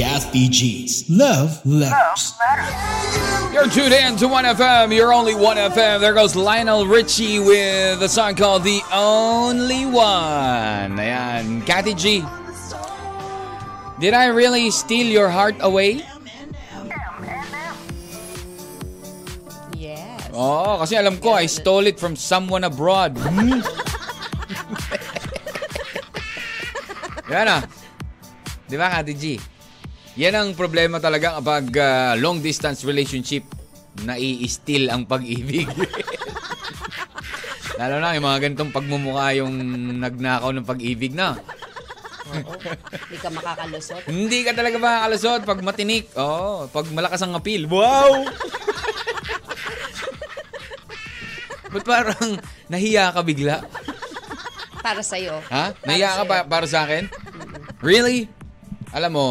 Kathy G's Love Letters. You're tuned in to 1FM, you're only 1FM. There goes Lionel Richie with a song called The Only One. Ayan, Cathy G. Did I really steal your heart away? Yes. Oo, kasi alam ko, I stole it from someone abroad. Hmm? Yan ah. Di ba, Kati G? Yan ang problema talaga kapag ah, long distance relationship nai-steal ang pag-ibig. Lalo na yung mga ganitong pagmumukha yung nagnakaw ng pag-ibig na. Oo. Hindi ka makakalusot. Hindi ka talaga makakalusot pag matinik. Oo, pag malakas ang appeal. Wow! Ba't parang nahiya ka bigla? Para sa'yo. Ha? Para Nahiya ka sa'yo. pa para sa akin? Really? Alam mo,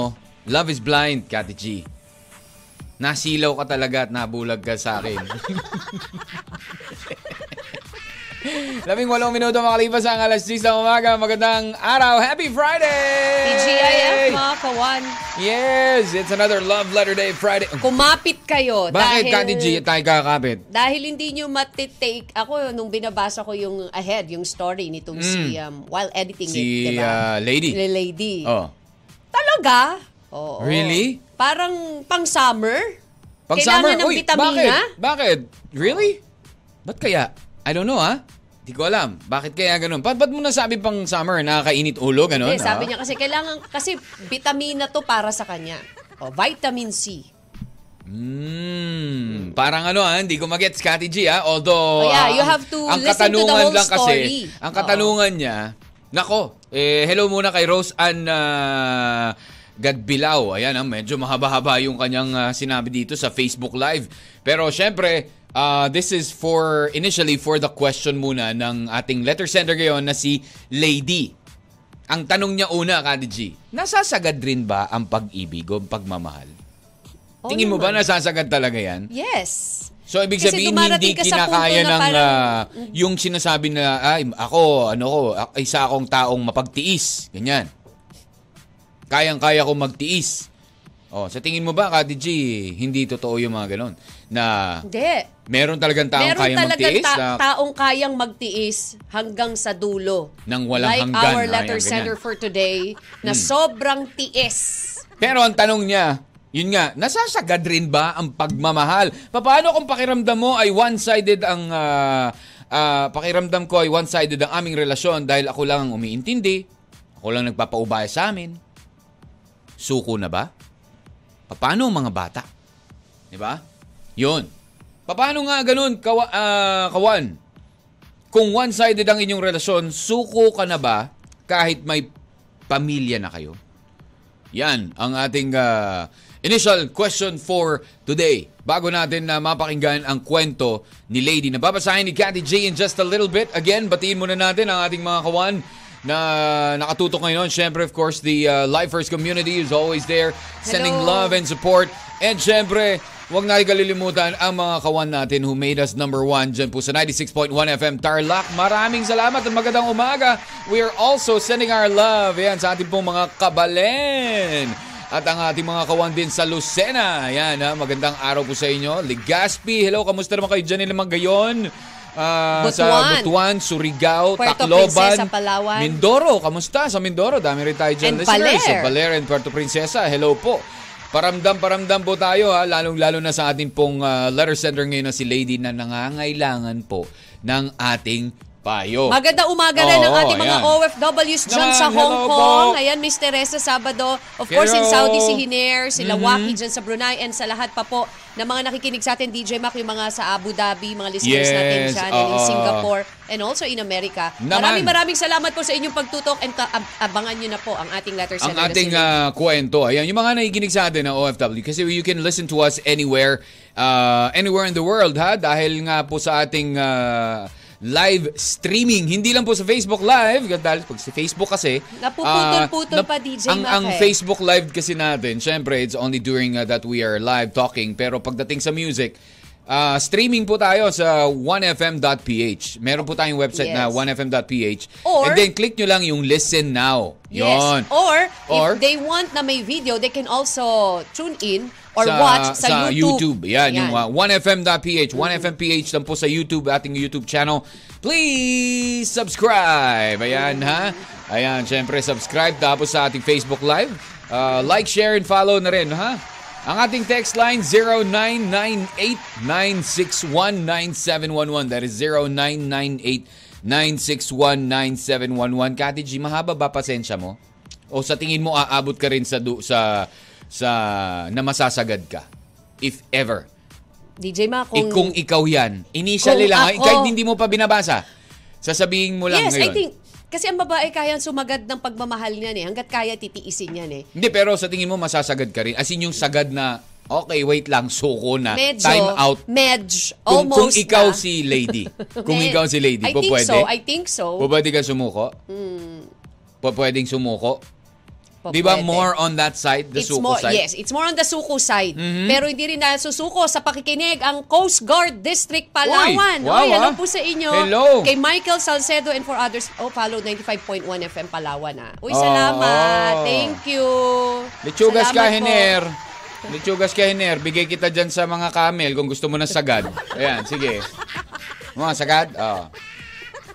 love is blind, Kati G. Nasilaw ka talaga at nabulag ka sa akin. Labing walong minuto makalipas ang alas 6 ng umaga. Magandang araw. Happy Friday! TGIF mga kawan. Yes, it's another Love Letter Day Friday. Kumapit kayo. Bakit, dahil, Kati G, tayo kakapit? Dahil hindi nyo matitake. Ako, nung binabasa ko yung ahead, yung story nitong si, um, while editing Mm. Si it, diba? ah, lady. The lady. Oh. Talaga? Oo. Really? Parang pang summer? Pag Kailangan summer, ng uy, vitamina? bakit? Bakit? Really? Ba't kaya? I don't know, ha? Di ko alam. Bakit kaya ganun? Ba't, ba't mo nasabi pang summer? Nakakainit ulo, ganun? Hindi, sabi ha? niya kasi kailangan, kasi vitamina to para sa kanya. O, vitamin C. Mm, parang ano ha, hindi ko magets Kati G ha. Although, Oh, yeah, ah, you have to ang listen to the whole lang kasi, story. ang katanungan niya, nako, eh, hello muna kay Rose Ann ah, Gadbilao. Ayan, ah, medyo mahaba-haba yung kanyang ah, sinabi dito sa Facebook Live. Pero syempre, ah, this is for, initially for the question muna ng ating letter sender ngayon na si Lady. Ang tanong niya una, Kati G, nasasagad rin ba ang pag-ibig o pagmamahal? Oo Tingin mo ba nasasagad talaga yan? Yes. So, ibig Kasi sabihin, hindi kinakaya na ng parang- ah, yung sinasabi na, ay, ako, ano ko, isa akong taong mapagtiis. Ganyan. Kayang-kaya ko magtiis. Oh, sa tingin mo ba, Kati G, hindi totoo yung mga ganon? Na Hindi. meron talagang taong Meron kayang talagang magtiis? ta- na, taong kayang magtiis hanggang sa dulo. Nang walang like hanggan. our Ayan, letter ganyan. sender for today na Hmm. sobrang tiis. pero ang tanong niya, yun nga, nasasagad rin ba ang pagmamahal? Paano kung pakiramdam mo ay one-sided ang... ah, ah, pakiramdam ko ay one-sided ang aming relasyon dahil ako lang ang umiintindi, ako lang nagpapaubaya sa amin. Suko na ba? Paano mga bata? Di ba? Yun. Paano nga ganun, kawa, ah, kawan? Kung one-sided ang inyong relasyon, suko ka na ba kahit may pamilya na kayo? Yan ang ating ah, initial question for today. Bago natin na mapakinggan ang kwento ni Lady na babasahin ni Cathy J in just a little bit. Again, batiin muna natin ang ating mga kawan na nakatutok ngayon. Siyempre, of course, the uh, Lifers community is always there sending Hello. love and support. And siyempre, huwag natin kalilimutan ang mga kawan natin who made us number one dyan po sa 96.1 FM Tarlac. Maraming salamat at magandang umaga. We are also sending our love yan, sa ating pong mga kabalen. At ang ating mga kawan din sa Lucena. Yan, ha? magandang araw po sa inyo. Ligaspi, hello, kamusta naman kayo dyan naman Ah, Sa Butuan. Surigao, Puerto Tacloban, Princesa, Palawan. Mindoro. Kamusta sa Mindoro? Dami rin tayo dyan And listeners. Baler. Sa Baler and Puerto Princesa. Hello po. Paramdam-paramdam po tayo ha, lalong-lalo na sa ating pong ah, letter sender ngayon na si Lady na nangangailangan po ng ating payo. Maganda umaga rin ng Oo, ating mga ayan. OFWs dyan Naman, sa Hong hello Kong. po. Ayan, Miss Teresa Sabado. Of course, in Hello. Saudi si Hiner, sila Mhm. Waki dyan sa Brunei, and sa lahat pa po na mga nakikinig sa atin, DJ Mac, yung mga sa Abu Dhabi, mga listeners Yes, natin dyan, and in. Singapore, and also in America. Naman. Maraming maraming salamat po sa inyong pagtutok and ab- abangan nyo na po ang ating letter ang ating si ah, kwento. Ayan, yung mga nakikinig sa atin ng OFW kasi you can listen to us anywhere uh, anywhere in the world ha dahil nga po sa ating ah, live streaming. Hindi lang po sa Facebook Live dahil pag sa Facebook kasi Napuputol-putol ah, pa, DJ ang, Mac, ang eh. Facebook Live kasi natin, syempre it's only during ah, that we are live talking pero pagdating sa music ah, streaming po tayo sa 1fm.ph. Meron po tayong website na Yes. 1fm.ph. Or- And then click nyo lang yung listen now. Yes. Yon. Or, Or- if they want na may video, they can also tune in or watch sa, YouTube. Yan, yung Ayan. uh, 1fm.ph. 1fm.ph lang po sa YouTube, ating YouTube channel. Please subscribe. Ayan, ha? Ayan, syempre subscribe. Tapos sa ating Facebook Live, uh, like, share, and follow na rin, ha? Ang ating text line, 0998-961-9711. That is 0998-961-9711. Kati G, mahaba ba pasensya mo? O sa tingin mo aabot ka rin sa sa sa na masasagad ka? If ever. DJ Ma, Kung, kung... kung ikaw yan, initially lang, ako- kahit hindi mo pa binabasa, sasabihin mo lang yes, ngayon. I think, kasi ang babae kaya sumagad ng pagmamahal niyan eh. Hanggat kaya titiisin yan eh. Hindi, pero sa tingin mo masasagad ka rin. As in yung sagad na, okay, wait lang, suko na, Medyo, time out. medj, Kung, almost kung ikaw na. si lady, kung ikaw si lady, I po think pwede? so, I think so. Po pwede ka sumuko? Po pwedeng sumuko? Po- Di ba pwede. more on that side, the it's suko more, side? Mm-hmm. Yes, it's more on the suko side. Pero hindi rin na susuko sa pakikinig ang Coast Guard District Palawan. Uy, wow, Oy, hello ah. po sa inyo. Hello. Kay Michael Salcedo and for others. Oh, follow 95.1 FM Palawan ah. Uy, Oh, salamat. oh. Thank you. Lechugas ka. Hiner. Lechugas ka, Hiner. Bigay kita dyan sa mga camel kung gusto mo ng sagad. Ayan, sige. Mga sagad? Oo.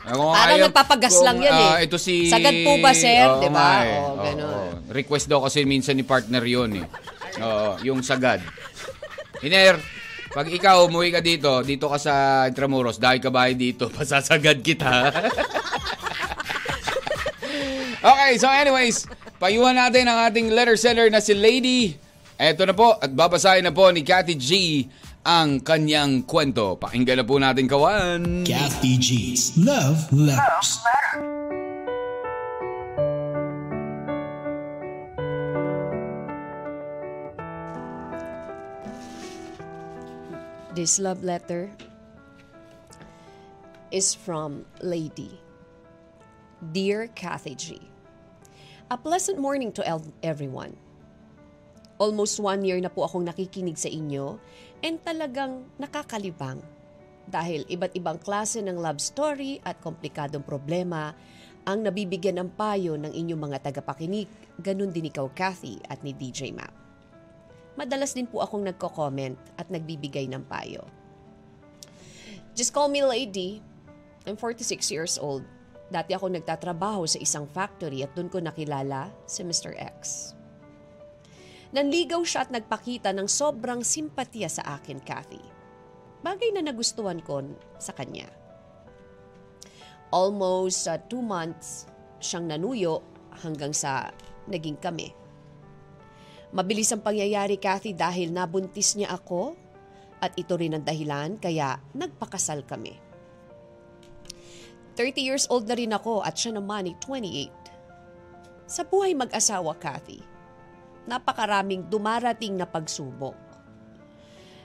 Kung Parang ayaw- nagpapagas kung, lang yan eh. ah, ito si... Sagad po ba, sir? Oo Di ba? nga eh. Oo, Oo, ganun. oo. Request daw kasi minsan ni partner yon eh. Oo, yung sagad. Hiner, pag ikaw umuwi ka dito, dito ka sa Intramuros, dahil ka bahay dito, pasasagad kita. okay, so anyways, payuhan natin ang ating letter sender na si Lady. Eto na po, at babasahin na po ni Cathy G ang kanyang kwento. Pakinggan na po natin kawan. Kathy G's Love Letters. This love letter is from Lady. Dear Kathy G. A pleasant morning to el- everyone. Almost one year na po akong nakikinig sa inyo and talagang nakakalibang dahil iba't ibang klase ng love story at komplikadong problema ang nabibigyan ng payo ng inyong mga tagapakinig, ganun din ikaw Kathy at ni DJ Map. Madalas din po akong nagko-comment at nagbibigay ng payo. Just call me lady. I'm 46 years old. Dati ako nagtatrabaho sa isang factory at doon ko nakilala si Mr. X. Nanligaw siya at nagpakita ng sobrang simpatya sa akin, Kathy. Bagay na nagustuhan ko sa kanya. Almost uh, two months siyang nanuyo hanggang sa naging kami. Mabilis ang pangyayari, Kathy, dahil nabuntis niya ako at ito rin ang dahilan kaya nagpakasal kami. 30 years old na rin ako at siya naman ay 28. Sa buhay mag-asawa, Kathy, napakaraming dumarating na pagsubok.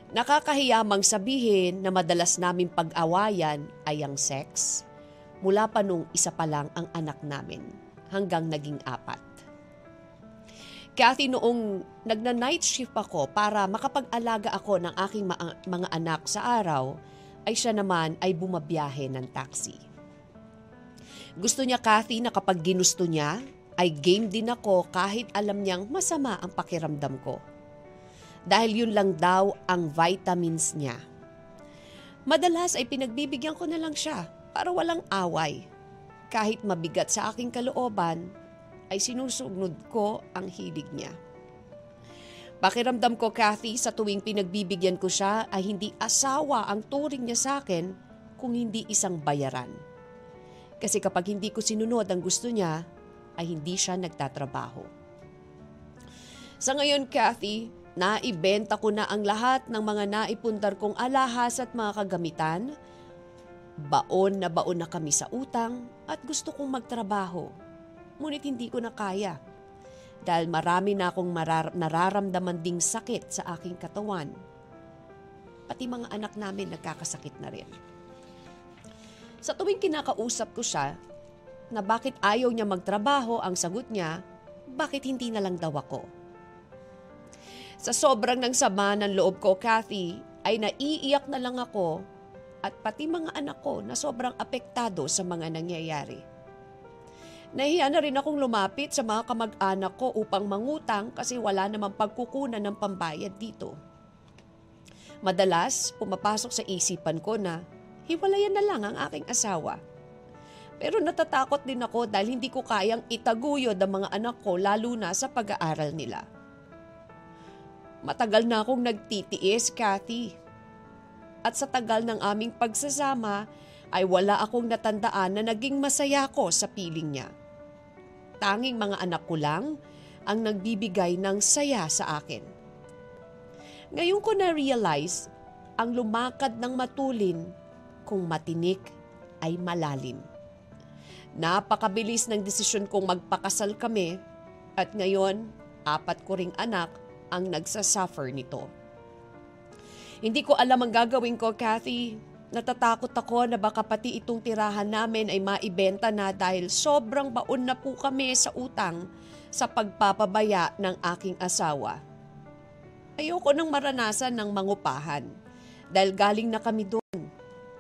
Nakakahiyamang sabihin na madalas namin pag-awayan ay ang sex mula pa nung isa pa lang ang anak namin hanggang naging apat. Kathy, noong nagna-night shift ako para makapag-alaga ako ng aking ma- mga anak sa araw, ay siya naman ay bumabiyahe ng taxi. Gusto niya, Kathy, na kapag ginusto niya, ay game din ako kahit alam niyang masama ang pakiramdam ko. Dahil yun lang daw ang vitamins niya. Madalas ay pinagbibigyan ko na lang siya para walang away. Kahit mabigat sa aking kalooban, ay sinusugnod ko ang hilig niya. Pakiramdam ko, Kathy, sa tuwing pinagbibigyan ko siya ay hindi asawa ang turing niya sa akin kung hindi isang bayaran. Kasi kapag hindi ko sinunod ang gusto niya, ay hindi siya nagtatrabaho. Sa ngayon, Kathy, naibenta ko na ang lahat ng mga naipundar kong alahas at mga kagamitan. Baon na baon na kami sa utang at gusto kong magtrabaho. Ngunit hindi ko na kaya. Dahil marami na akong marar- nararamdaman ding sakit sa aking katawan. Pati mga anak namin nagkakasakit na rin. Sa tuwing kinakausap ko siya na bakit ayaw niya magtrabaho, ang sagot niya, bakit hindi na lang daw ako? Sa sobrang ng sama ng loob ko, Kathy, ay naiiyak na lang ako at pati mga anak ko na sobrang apektado sa mga nangyayari. Nahiya na rin akong lumapit sa mga kamag-anak ko upang mangutang kasi wala namang pagkukunan ng pambayad dito. Madalas, pumapasok sa isipan ko na hiwalayan na lang ang aking asawa. Pero natatakot din ako dahil hindi ko kayang itaguyod ang mga anak ko lalo na sa pag-aaral nila. Matagal na akong nagtitiis, Kathy. At sa tagal ng aming pagsasama, ay wala akong natandaan na naging masaya ko sa piling niya. Tanging mga anak ko lang ang nagbibigay ng saya sa akin. Ngayon ko na-realize ang lumakad ng matulin kung matinik ay malalim. Napakabilis ng desisyon kong magpakasal kami at ngayon, apat ko ring anak ang nagsasuffer nito. Hindi ko alam ang gagawin ko, Kathy. Natatakot ako na baka pati itong tirahan namin ay maibenta na dahil sobrang baon na po kami sa utang sa pagpapabaya ng aking asawa. Ayoko nang maranasan ng mangupahan dahil galing na kami doon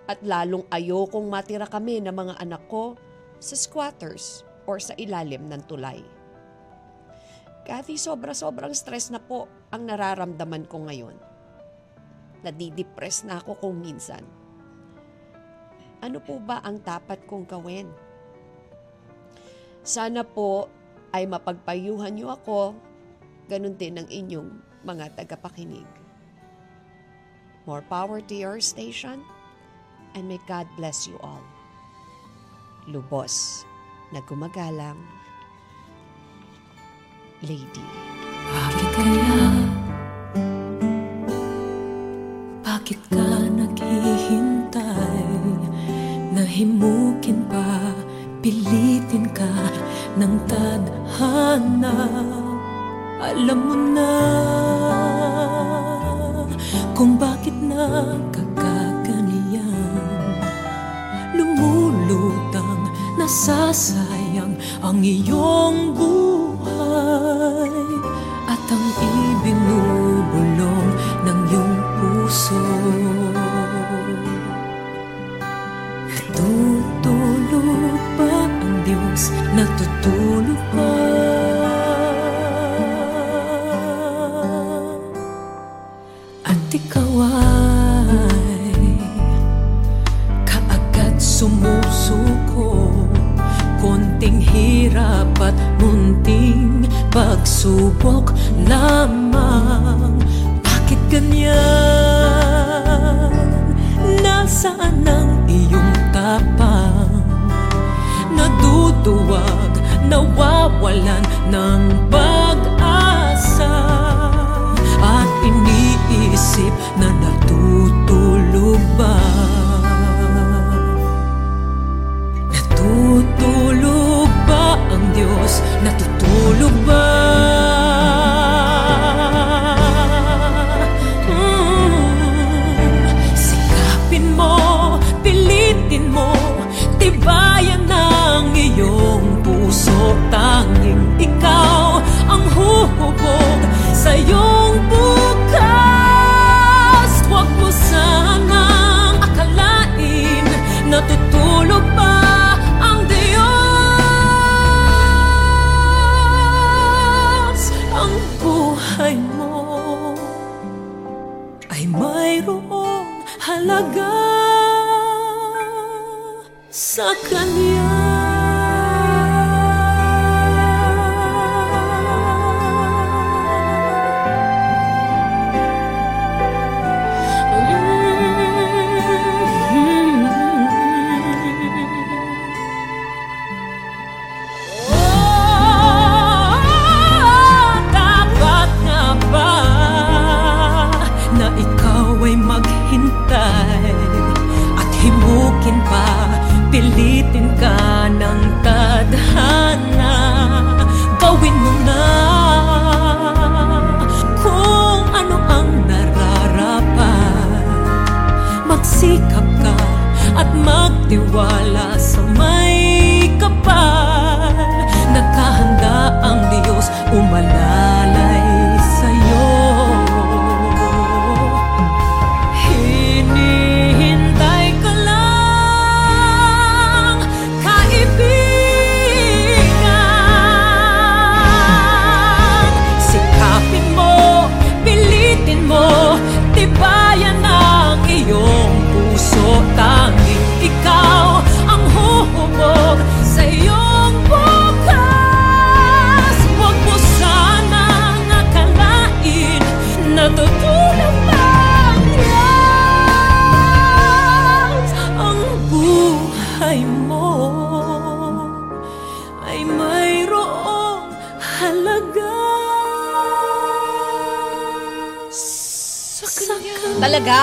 at lalong ayokong matira kami ng mga anak ko sa squatters or sa ilalim ng tulay. Kathy, sobra-sobrang stress na po ang nararamdaman ko ngayon. Nadidepress na ako kung minsan. Ano po ba ang dapat kong gawin? Sana po ay mapagpayuhan niyo ako, ganun din ang inyong mga tagapakinig. More power to your station and may God bless you all. Lubos na gumagalang Lady. Bakit kaya? Bakit ka naghihintay? Nahimukin pa, pilitin ka ng tadhana Alam mo na kung bakit nakakaganiyan nasasayang ang iyong buhay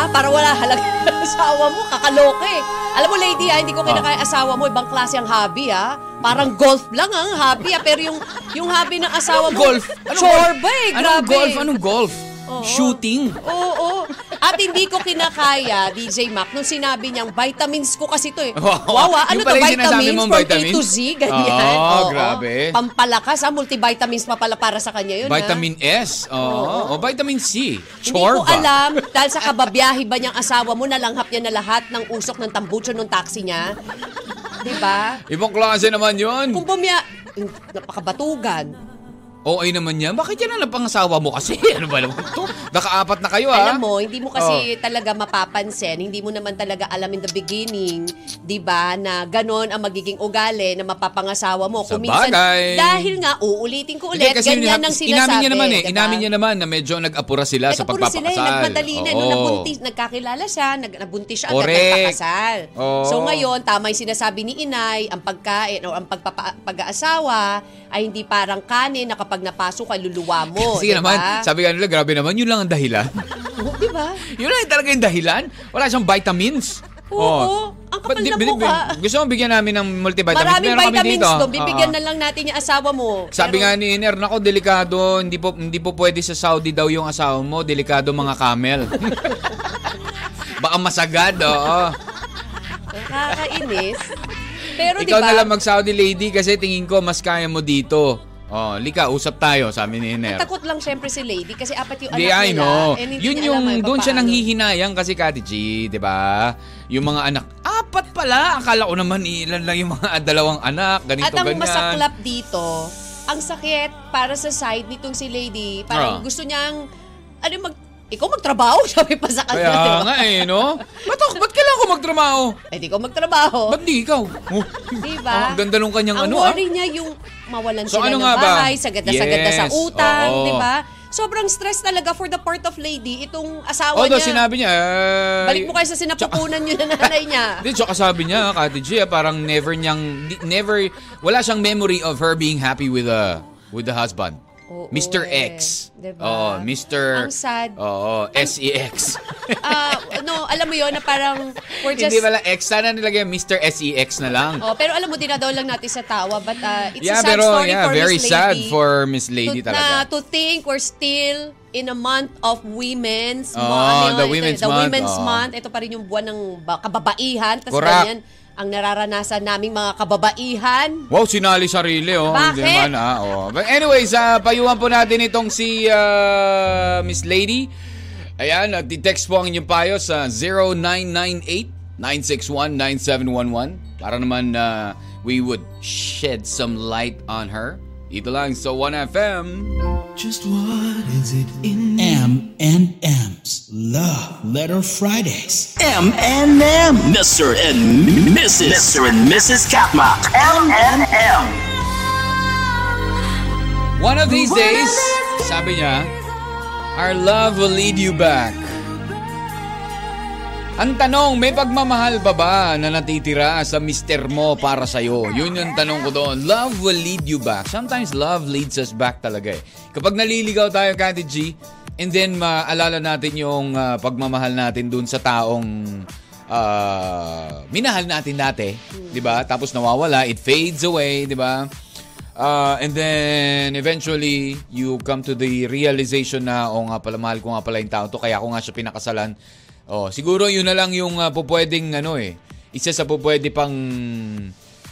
Talaga? Para wala halaga asawa mo, kakaloke. Alam mo, lady, ah, hindi ko kinakaya asawa mo, ibang klase ang hobby, ah. Parang golf lang ang hobby, ah. Pero yung, yung hobby ng asawa mo, Golf. Anong chorba golf? eh, Anong grabe. golf? Anong golf? Oo. Shooting. Oo, oo. At hindi ko kinakaya, DJ Mac, nung sinabi niyang vitamins ko kasi to eh. Wow. Wow, ah, ano to, vitamins from vitamins? A to Z, ganyan. Oo, Oo. grabe. Pampalakas, ha? Multivitamins pa pala para sa kanya yun, ha? Vitamin S. Oo. O vitamin C. Hindi ko Chorba. alam, dahil sa kababiyahe ba niyang asawa mo, nalanghap niya na lahat ng usok ng tambucho ng taxi niya. Di ba? Ibang klase naman yun. Kung bumiya, napakabatugan. Oo ay naman yan. Bakit yan ang pangasawa mo kasi? Ano ba naman to? Nakaapat na kayo ah. Alam mo, hindi mo kasi talaga mapapansin, hindi mo naman talaga alam in the beginning, 'di ba, na ganon ang magiging ugali na mapapangasawa mo. Sa Kung minsan, bagay. dahil nga uulitin ko Hindi, ulit, ganyan yun- ang sinasabi. Inamin niya naman eh. diba? Inamin niya naman na medyo nag-apura sila sa Nagkapuro sila eh, pagpapakasal. nagmadali na. Nung Oo. nabuntis, nagkakilala siya, nag, nabuntis siya, agad Correct. nagpakasal. Oo. So ngayon, tama yung sinasabi ni Inay, ang pagkain o ang pagpapa- pag-aasawa ay hindi parang kanin na kapag napasok ay luluwa mo. Kasi diba? naman, sabi nga nila, grabe naman, yun lang ang dahilan. Oh, di ba? yun lang talaga yung dahilan. Wala siyang vitamins. Oo, ang kapal ng di- mukha. Gusto mo bigyan namin ng multivitamins? Maraming Meron vitamins dito. doon. Bibigyan Oo. na lang natin yung asawa mo. Sabi Pero- nga ni Iner, nako delikado, hindi po hindi po pwede sa Saudi daw yung asawa mo, delikado mga camel. Baka masagad, oo. Nakakainis. Pero Ikaw ba? na lang mag-Saudi lady kasi tingin ko mas kaya mo dito. Oh, lika, usap tayo, sabi ni Iner. Takot lang syempre si Lady kasi apat yung anak I nila. know. hindi Yun yung, doon siya papaano. nanghihinayang kasi Kati G, di ba? Yung mga anak, apat pala. Akala ko naman ilan lang yung mga dalawang anak, ganito, At ang ganyan. masaklap dito, ang sakit para sa side nitong si Lady, parang Ah. gusto niyang, ano mag, ikaw magtrabaho, sabi pa sa kanya. Kaya diba? nga eh, no? Ba't, ako, ba't kailangan ko magtrabaho? Eh, di ko magtrabaho. Ba't di ikaw? Oh. Di Ah, ba? ang ganda nung kanyang ang ano, ah. worry niya yung mawalan So, sila ano ng bahay, sagad na sa Yes, utang, di ba? Sobrang stress talaga for the part of lady itong asawa Although niya. sinabi niya, eh, Balik mo kayo sa sinapupunan niyo na nanay niya. Hindi, tsaka sabi niya, Kati G, ah, parang never niyang, never, wala siyang memory of her being happy with the, with the husband. Oo Mr. eh. X. Diba? Oo, Mr. Ang sad. Oo, SEX. Ah, no, alam mo yon na parang we're just Hindi pala X. Sana nilagay Mr. SEX na lang. Oh, pero alam mo dinadaw lang natin sa tawa but uh, it's yeah, a sad pero story yeah, for very Miss sad Lady. for Miss Lady to, talaga. Na, to think we're still in a month of women's Oh, month. the Ito, Women's the Month, Women's oh. Month. Ito pa rin yung buwan ng ba- kababaihan. Tapos Correct. ganyan ang nararanasan naming mga kababaihan. Wow, sinali sarili, oh. Bakit? Hindi naman, ah, oh. But anyways, uh, payuhan po natin itong si uh, Miss Lady. Ayan, nag-text po ang inyong payo sa 0998-961-9711 para naman uh, we would shed some light on her. Ito lang sa 1FM. Just what is it in M and M's Love Letter Fridays. M and M. Mr. and Mrs. Mr. and Mrs. Katma. M&M. One of these days, sabi niya, our love will lead you back. Ang tanong, may pagmamahal ba ba na natitira sa mister mo para sa'yo? Yun yung tanong ko doon. Love will lead you back. Sometimes love leads us back talaga eh. Kapag naliligaw tayo, Kati G, And then maalala natin yung ah, pagmamahal natin dun sa taong ah, minahal natin dati, 'di ba? Tapos nawawala, it fades away, 'di ba? Ah, and then eventually you come to the realization na oh nga pala mahal ko nga pala yung tao to kaya ako nga siya pinakasalan. Oh, siguro yun na lang yung uh, pupwedeng ano eh. Isa sa pupwede pang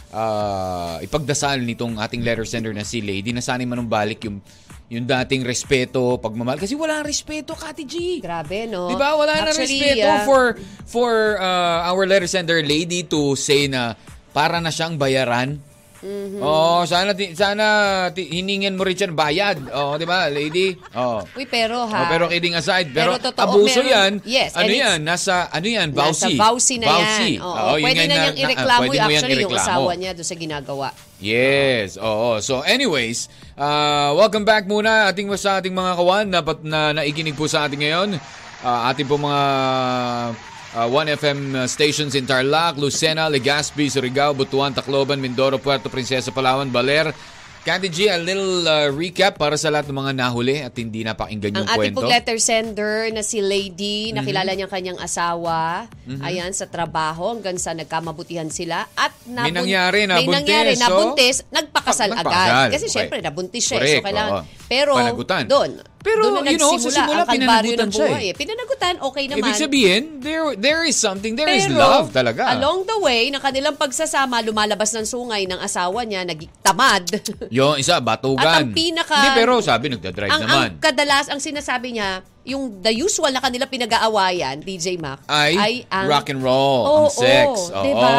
ah, ipagdasal nitong ating letter sender na si Lady na sana'y manumbalik yung yung dating respeto, pagmamahal. Kasi wala ang respeto, Kati G. Grabe, no? Di ba? Wala na Actually, respeto ah, for for uh, our letter sender lady to say na para na siyang bayaran. Mm-hmm. Oh, sana ti- sana ti- hiningin mo rin siya bayad. Oh, 'di ba, lady? Oh. Uy, pero Oh, ha. pero kidding aside, pero, Pero totoo, abuso meron- 'yan. yes, ano 'yan? Nasa ano 'yan? Nasa Vowsy. vowsy na Vowsy. yan. Oo, yun pwede na na- niyang na- ireklamo mo yan actually yung ireklamo. asawa niya doon sa ginagawa. Yes, oo. So anyways, uh, welcome back muna ating sa ating mga kawan na, pat- na naikinig po sa ating ngayon. Uh, ating po mga uh, 1FM stations in Tarlac, Lucena, Legazpi, Surigao, Butuan, Tacloban, Mindoro, Puerto Princesa, Palawan, Baler. Candy G, a little uh, recap para sa lahat ng mga nahuli at hindi napakinggan yung Ang ating kwento. pong letter sender na si Lady, nakilala niyang kanyang asawa, ayan, sa trabaho hanggang sa nagkamabutihan sila at May nabun- nangyari, may nabuntis, nangyari, so- nabuntis, nagpakasal Nag- agad. nagpakasal, Kasi okay. syempre, nabuntis siya. eh, Correct, so kailangan, oo. pero Panagutan. doon, Pero, na you know, sa simula, pinanagutan siya buhay. eh. Eh. Pinanagutan, okay naman. Ibig sabihin, there there is something, there is Pero, love talaga. along the way, ng kanilang pagsasama, lumalabas ng sungay ng asawa niya, nagtamad. Yung isa, batugan. At ang pinaka- Hindi, pero sabi, nagdadrive ang, naman. ang kadalas, ang sinasabi niya, yung the usual na kanila pinag-aawayan, DJ Mac, Ay, ang rock and roll, Oo, ang sex. Oo, Oo. diba?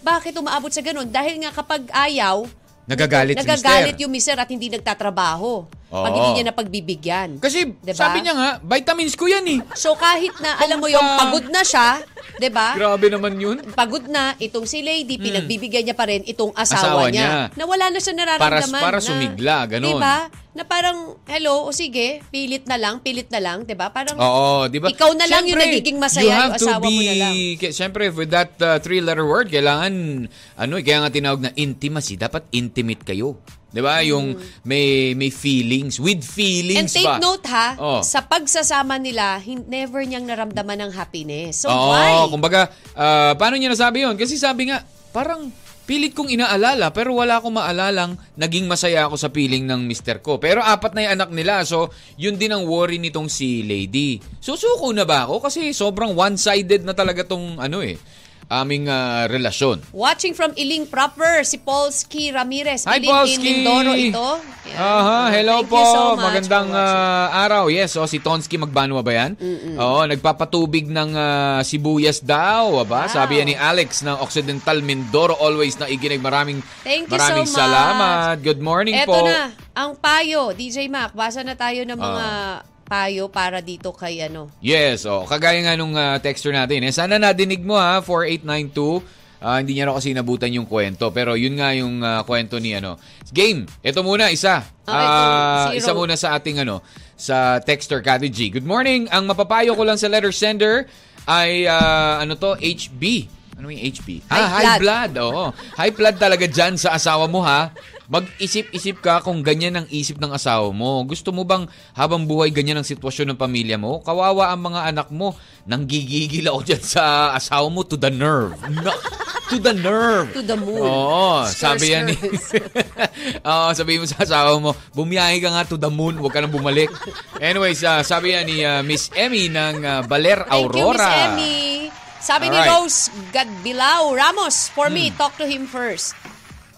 Bakit umaabot sa ganun? Dahil nga kapag ayaw, Nagagalit si nagagalit mister. yung mister at hindi nagtatrabaho. Pag Oo. hindi niya napagbibigyan. Kasi Diba? sabi niya nga, vitamins ko yan eh. So kahit na, alam mo yung pagod na siya, 'di ba? Grabe naman yun. Pagod na itong si lady, pinagbibigyan niya pa rin itong Hmm. Asawa asawa, niya. niya. Na wala na siya nararamdaman. Para- para na, sumigla, ganun. 'Di ba? Na parang, hello, o sige, pilit na lang, pilit na lang, 'di ba? Parang Oo, di ba? Ikaw na lang yung nagiging masaya, you have yung asawa to be, mo na lang. Siyempre, with that uh, three-letter word, kailangan, ano, eh, kaya nga tinawag na intimacy. Dapat intimate kayo. Di ba? Yung may may feelings. With Hmm. And feelings take pa. note ha, Oh. sa pagsasama nila, hin- never niyang naramdaman ng happiness. So Oo, why? kumbaga, ah, paano niya nasabi yun? Kasi sabi nga, parang pilit kong inaalala pero wala akong maalalang naging masaya ako sa piling ng mister ko. Pero apat na yung anak nila, so yun din ang worry nitong si lady. Susuko na ba ako? Kasi sobrang one-sided na talaga tong ano eh, aming ah, relasyon. Watching from Iling proper, si Polsky Ramirez. Hi, Iling Polsky! in Mindoro ito. Yan. Aha, hello Thank po. so Magandang ah, araw. Yes, oh, si Tonsky Magbanwa ba yan? Oo, nagpapatubig ng ah, sibuyas daw. Aba? Wow. Sabi yan ni Alex ng Occidental Mindoro. Always na ikinig. Maraming, Thank you maraming so much. salamat. Good morning Eto po. na, ang payo, DJ Mac. Basa na tayo ng mga payo para dito kay ano. Yes, oh, kagaya nga nung ah, texter natin. Eh. Sana nadinig mo ha, 4892. Ah, hindi niya raw kasi nabutan yung kwento. Pero yun nga yung ah, kwento ni ano. Game, ito muna, isa. Okay, Ah, ito, isa muna sa ating ano, sa texter Kati G. Good morning. Ang mapapayo ko lang sa letter sender ay ah, ano to, HB. Ano yung HB? High ah, high blood. blood. Oo. High blood talaga dyan sa asawa mo ha. Mag-isip-isip ka kung ganyan ang isip ng asawa mo. Gusto mo bang habang buhay ganyan ang sitwasyon ng pamilya mo? Kawawa ang mga anak mo. Nanggigigil ako dyan sa asawa mo to the nerve. No, to the nerve. To the moon. Oo, Skr, sabi yan ni... Oo, sabi mo sa asawa mo, bumiyahe ka nga to the moon, huwag ka nang bumalik. Anyways, ah, sabi yan ni ah, Miss Emmy ng ah, Baler Thank you, Miss Aurora. Emmy. Sabi ni Alright. Rose Gadbilao Ramos, for Hmm. me, talk to him first.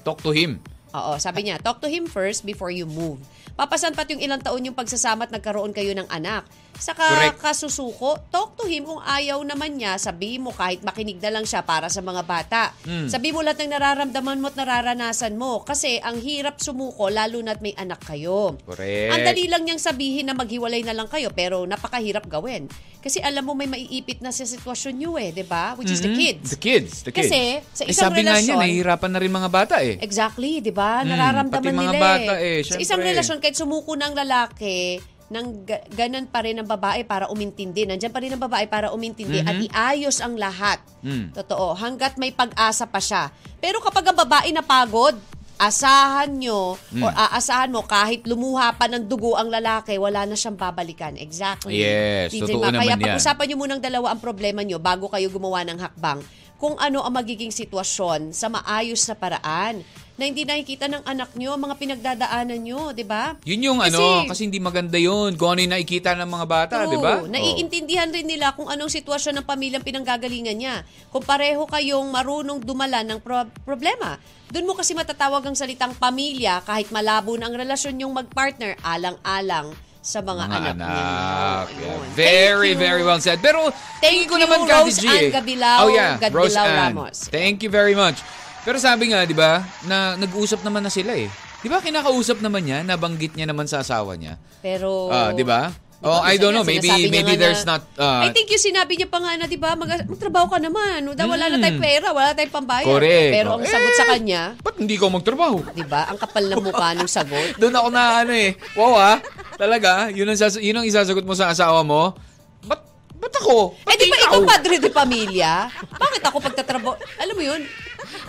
Talk to him. Oo, sabi niya, talk to him first before you move. Papasan pat yung ilang taon yung pagsasama at nagkaroon kayo ng anak. Saka Correct. kasusuko, talk to him kung ayaw naman niya, sabi mo kahit makinig na lang siya para sa mga bata. Hmm. Sabi mo lahat ng nararamdaman mo at nararanasan mo. Kasi ang hirap sumuko lalo na't may anak kayo. Correct. Ang dali lang niyang sabihin na maghiwalay na lang kayo pero napakahirap gawin. Kasi alam mo may maiipit na sa sitwasyon niyo eh, 'di ba? Which is the Mhm. kids. The kids. The kids. Kasi sa Eh, isang sabi nga niya, relasyon- nahihirapan na rin mga bata eh. Exactly, 'di ba? Mm, Nararamdaman pati mga nila bata eh, Sa syempre. isang relasyon kahit sumuko ng lalaki, nang ga- ganan pa rin ang babae para umintindi. Nandiyan pa rin ang babae para umintindi at iayos ang lahat. Mm. Totoo. Hanggat may pag-asa pa siya. Pero kapag ang babae napagod, asahan nyo Hmm. or aasahan mo kahit lumuha pa ng dugo ang lalaki, wala na siyang babalikan. Exactly. Yes, DJ totoo Ma. Kaya naman yan. pag-usapan nyo munang dalawa ang problema nyo bago kayo gumawa ng hakbang kung ano ang magiging sitwasyon sa maayos na paraan na hindi nakikita ng anak nyo, mga pinagdadaanan nyo, di ba? Yun yung ano, kasi hindi maganda yun. Kung ano yung nakikita ng mga bata, di ba? Oh. Naiintindihan rin nila kung anong sitwasyon ng pamilyang pinanggagalingan niya. Kung pareho kayong marunong dumala ng pro- problema. Doon mo kasi matatawag ang salitang pamilya kahit malabo na ang relasyon yung magpartner, alang-alang sa mga, mga anak, anak. Yeah. Very, Thank very well said. Pero, Thank ko you, naman, Rose Ann eh. Gabilao, Oh, yeah. Gadbilao Rose Ann. Ramos. Thank you very much. Pero sabi nga, di ba, na nag-usap naman na sila eh. Di ba, kinakausap naman niya, nabanggit niya naman sa asawa niya. Pero... Ah, di ba? Di ba, Oh, I don't know. Maybe maybe there's na- not... uh, I think yung sinabi niya pa nga na, di ba, mag- magtrabaho ka naman. No? Wala na tayong pera, wala na tayong pambayad. Hmm. Correct. Pero ang sagot sa Eh, kanya, Ba't hindi ko magtrabaho? di ba, ang kapal ng mukha ng sagot. Doon ako na ano eh. Wow ah. Talaga, yun ang, sas- yun ang isasagot mo sa asawa mo. Ba't, ba't ako? Eh Ba't di ba ikaw? ikaw padre de pamilya? Bakit ako pagtatrabaho? Alam mo yun?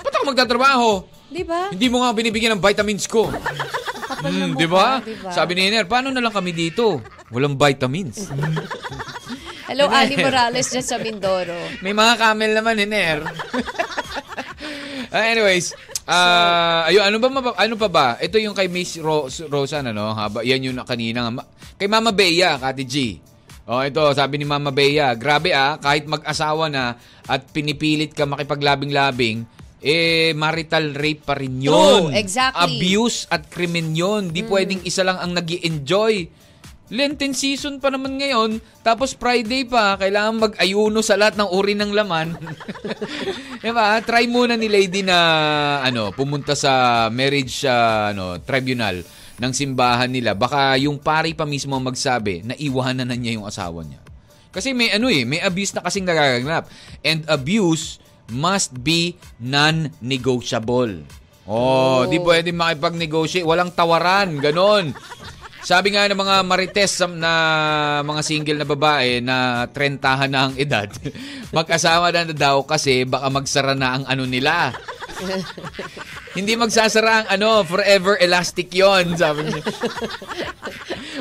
Ba't ako magtatrabaho? Di ba? Hindi mo nga binibigyan ng vitamins ko. Hmm, di ba? di ba? Sabi ni Iner, paano na lang kami dito? Walang vitamins. Hello, Ali Morales dyan sa Mindoro. May mga camel naman, Iner. Ah, anyways, ah, ayun, ano ba ano pa ba? Ito yung kay Miss Ro- Rosan ano, haba yan yung kanina. Ma- kay Mama Bea, Kati G. Oh, ito, sabi ni Mama Bea, grabe ah, kahit mag-asawa na at pinipilit ka makipaglabing-labing, eh, marital rape pa rin yun. True, exactly. Abuse at krimen yun. Di pwedeng isa lang ang nag enjoy Lenten season pa naman ngayon, tapos Friday pa, kailangan mag-ayuno sa lahat ng uri ng laman. diba? Try muna ni Lady na ano, pumunta sa marriage ah, ano, tribunal ng simbahan nila. Baka yung pari pa mismo magsabi na iwanan na niya yung asawa niya. Kasi may ano eh, may abuse na kasing nagaganap. And abuse must be non-negotiable. Oh, di pwede makipag-negotiate. Walang tawaran. Ganon. Sabi nga ng mga marites sam- na mga single na babae na 30 na ang edad, mag-asawa na, na daw kasi baka magsara na ang ano nila. Hindi magsasara ang ano, forever elastic yon sabi niya.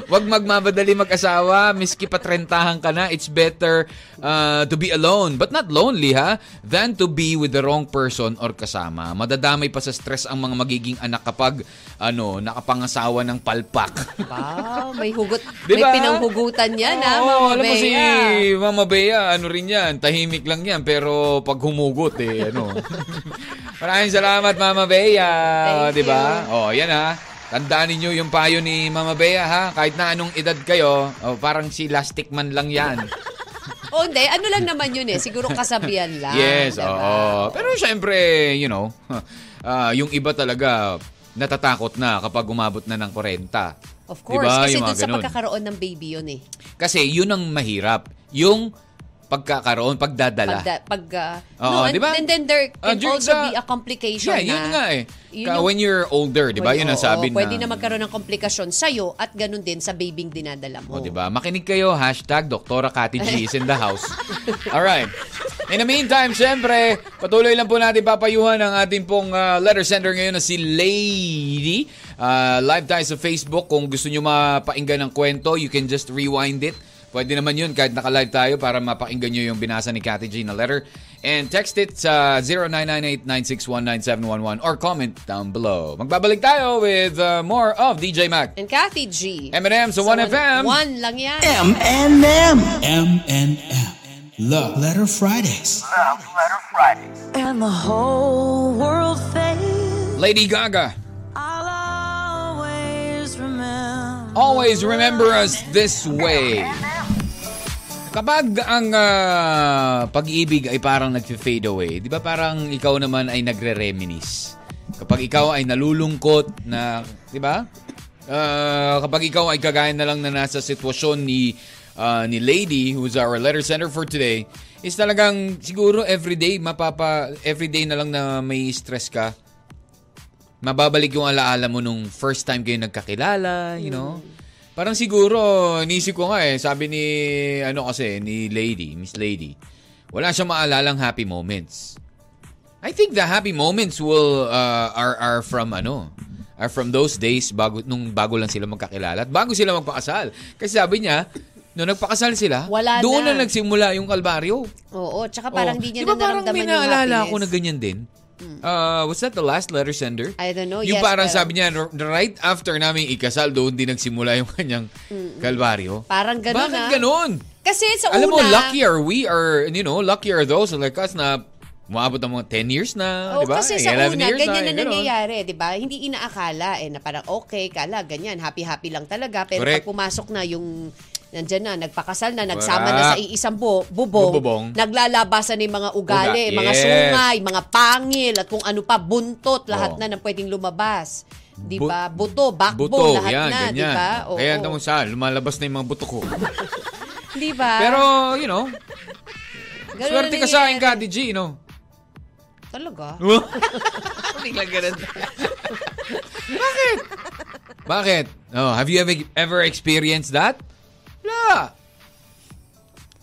Huwag magmamadali mag-asawa, miski pa 30 ka na, it's better uh, to be alone, but not lonely ha, than to be with the wrong person or kasama. Madadamay pa sa stress ang mga magiging anak kapag ano, nakapangasawa ng palpak. Wow, may hugot. Di May pinanghugutan yan, ha, Oo, Mama alam mo si Bea. Mama Bea, ano rin yan, tahimik lang yan, pero pag humugot eh, ano. Maraming salamat, Mama Bea. Thank di ba? Oh, yan ha. Tandaan ninyo yung payo ni Mama Bea ha. Kahit na anong edad kayo, oh, parang si Lastic Man lang yan. O hindi, ano lang naman yun eh. Siguro kasabihan lang. yes, diba? oo. Pero syempre, you know, ah, yung iba talaga natatakot na kapag umabot na ng 40. Of course, Diba? kasi dun sa ganun. pagkakaroon ng baby yun eh. Kasi yun ang mahirap. Yung pagkakaroon, pagdadala. Pag, pag uh, Oo, no, and, di ba? and then there Ah, can during also the- be a complication Yeah, yun na. nga eh. Yun yung- when you're older, di ba? Yun ang Oo, sabi na. Pwede na magkaroon ng komplikasyon sa'yo at ganun din sa babying dinadala O, mo. di ba? Makinig kayo, hashtag Doktora Kati G is in the house. Alright. In the meantime, syempre, patuloy lang po natin papayuhan ang ating pong ah, letter sender ngayon na si Lady. Ah, live tayo sa Facebook. Kung gusto nyo mapainggan ng kwento, you can just rewind it. Pwede naman yun kahit naka-live tayo para mapakinggan nyo yung binasa ni Kati G na letter. And text it sa 0998-9619711 or comment down below. Magbabalik tayo with uh, more of DJ Mac. And Kathy G. M&M sa 1FM. One lang yan. M&M. M&M. Love Letter Fridays. Love Letter Fridays. And the whole world fades. Lady Gaga. I'll always remember. Always remember us this way. Kapag ang ah, pag-ibig ay parang nag-fade away, di ba parang ikaw naman ay nagre-reminisce? Kapag ikaw ay nalulungkot na, di ba? Ah, kapag ikaw ay kagaya na lang na nasa sitwasyon ni ah, ni Lady, who's our letter sender for today, is talagang siguro everyday, mapapa, everyday na lang na may stress ka, mababalik yung alaala mo nung first time kayo nagkakilala, you know? Parang siguro, nisip ko nga eh, sabi ni, ano kasi, ni Lady, Miss Lady, wala siyang maalalang happy moments. I think the happy moments will uh, are are from ano are from those days bago nung bago lang sila magkakilala at bago sila magpakasal. Kasi sabi niya, nung nagpakasal sila, Wala doon na. na. nagsimula yung kalbaryo. Oo, tsaka parang Oh. di niya Di ba na parang naramdaman may yung naalala happiness. Hmm. ako na ganyan din? Uh, was that the last letter sender? I don't know, Yung yes, parang pero- sabi niya, right after namin ikasal, doon din nagsimula yung kanyang kalbaryo. Parang ganun, Bakit ah. ganun? Kasi sa Alam mo, una... lucky are we are, you know, lucky are those like us na umabot ng mga 10 years na, Oh, di ba? kasi sa 11 una, years ganyan na, ganun. nangyayari, di ba? Hindi inaakala eh, na parang okay, kala, ganyan, happy-happy lang talaga. Pero Correct. pag pumasok na yung, nandyan na, nagpakasal na, nagsama Wala. na sa iisang bu- bubong, Bubong. naglalabasan ng mga ugali, Uga, mga yes. sungay, mga pangil, at kung ano pa, buntot, lahat Oh. na nang pwedeng lumabas. Di ba? Buto, backbone, Buto, lahat yan, na, di ganyan. ba? Oo. Kaya naman sa, lumalabas na yung mga buto ko. Di ba? Pero, you know, Ganun swerte ka sa akin. Kati G, no? Talaga? Biglang ganun. Bakit? Bakit? Oh, have you ever ever experienced that? Wala.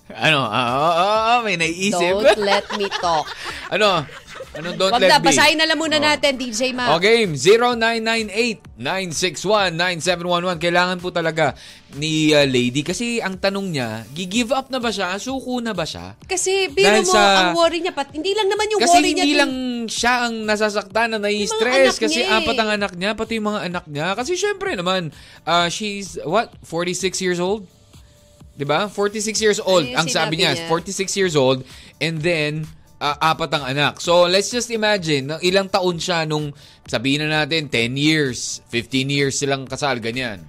Ano? Ah, oh, oh, oh, may naiisip. Don't let me talk. ano? Ano don't Wag let na, be? basahin na lang muna Oh. natin, DJ Ma. O game, 0998-961-9711. Kailangan po talaga ni uh, Lady kasi ang tanong niya, gi-give up na ba siya? Suko na ba siya? Kasi biro mo, sa- ang worry niya, pat, hindi lang naman yung Kasi worry niya. hindi din- lang siya ang nasasaktan na nai-stress kasi niya eh. apat ang anak niya, pati yung mga anak niya. Kasi syempre naman, uh, she's, what, 46 years old? 'Di ba? 46 years old. Ano ang sabi niya, niya? 46 years old and then uh, apat ang anak. So let's just imagine, na ilang taon siya nung sabihin na natin 10 years, 15 years silang kasal ganyan.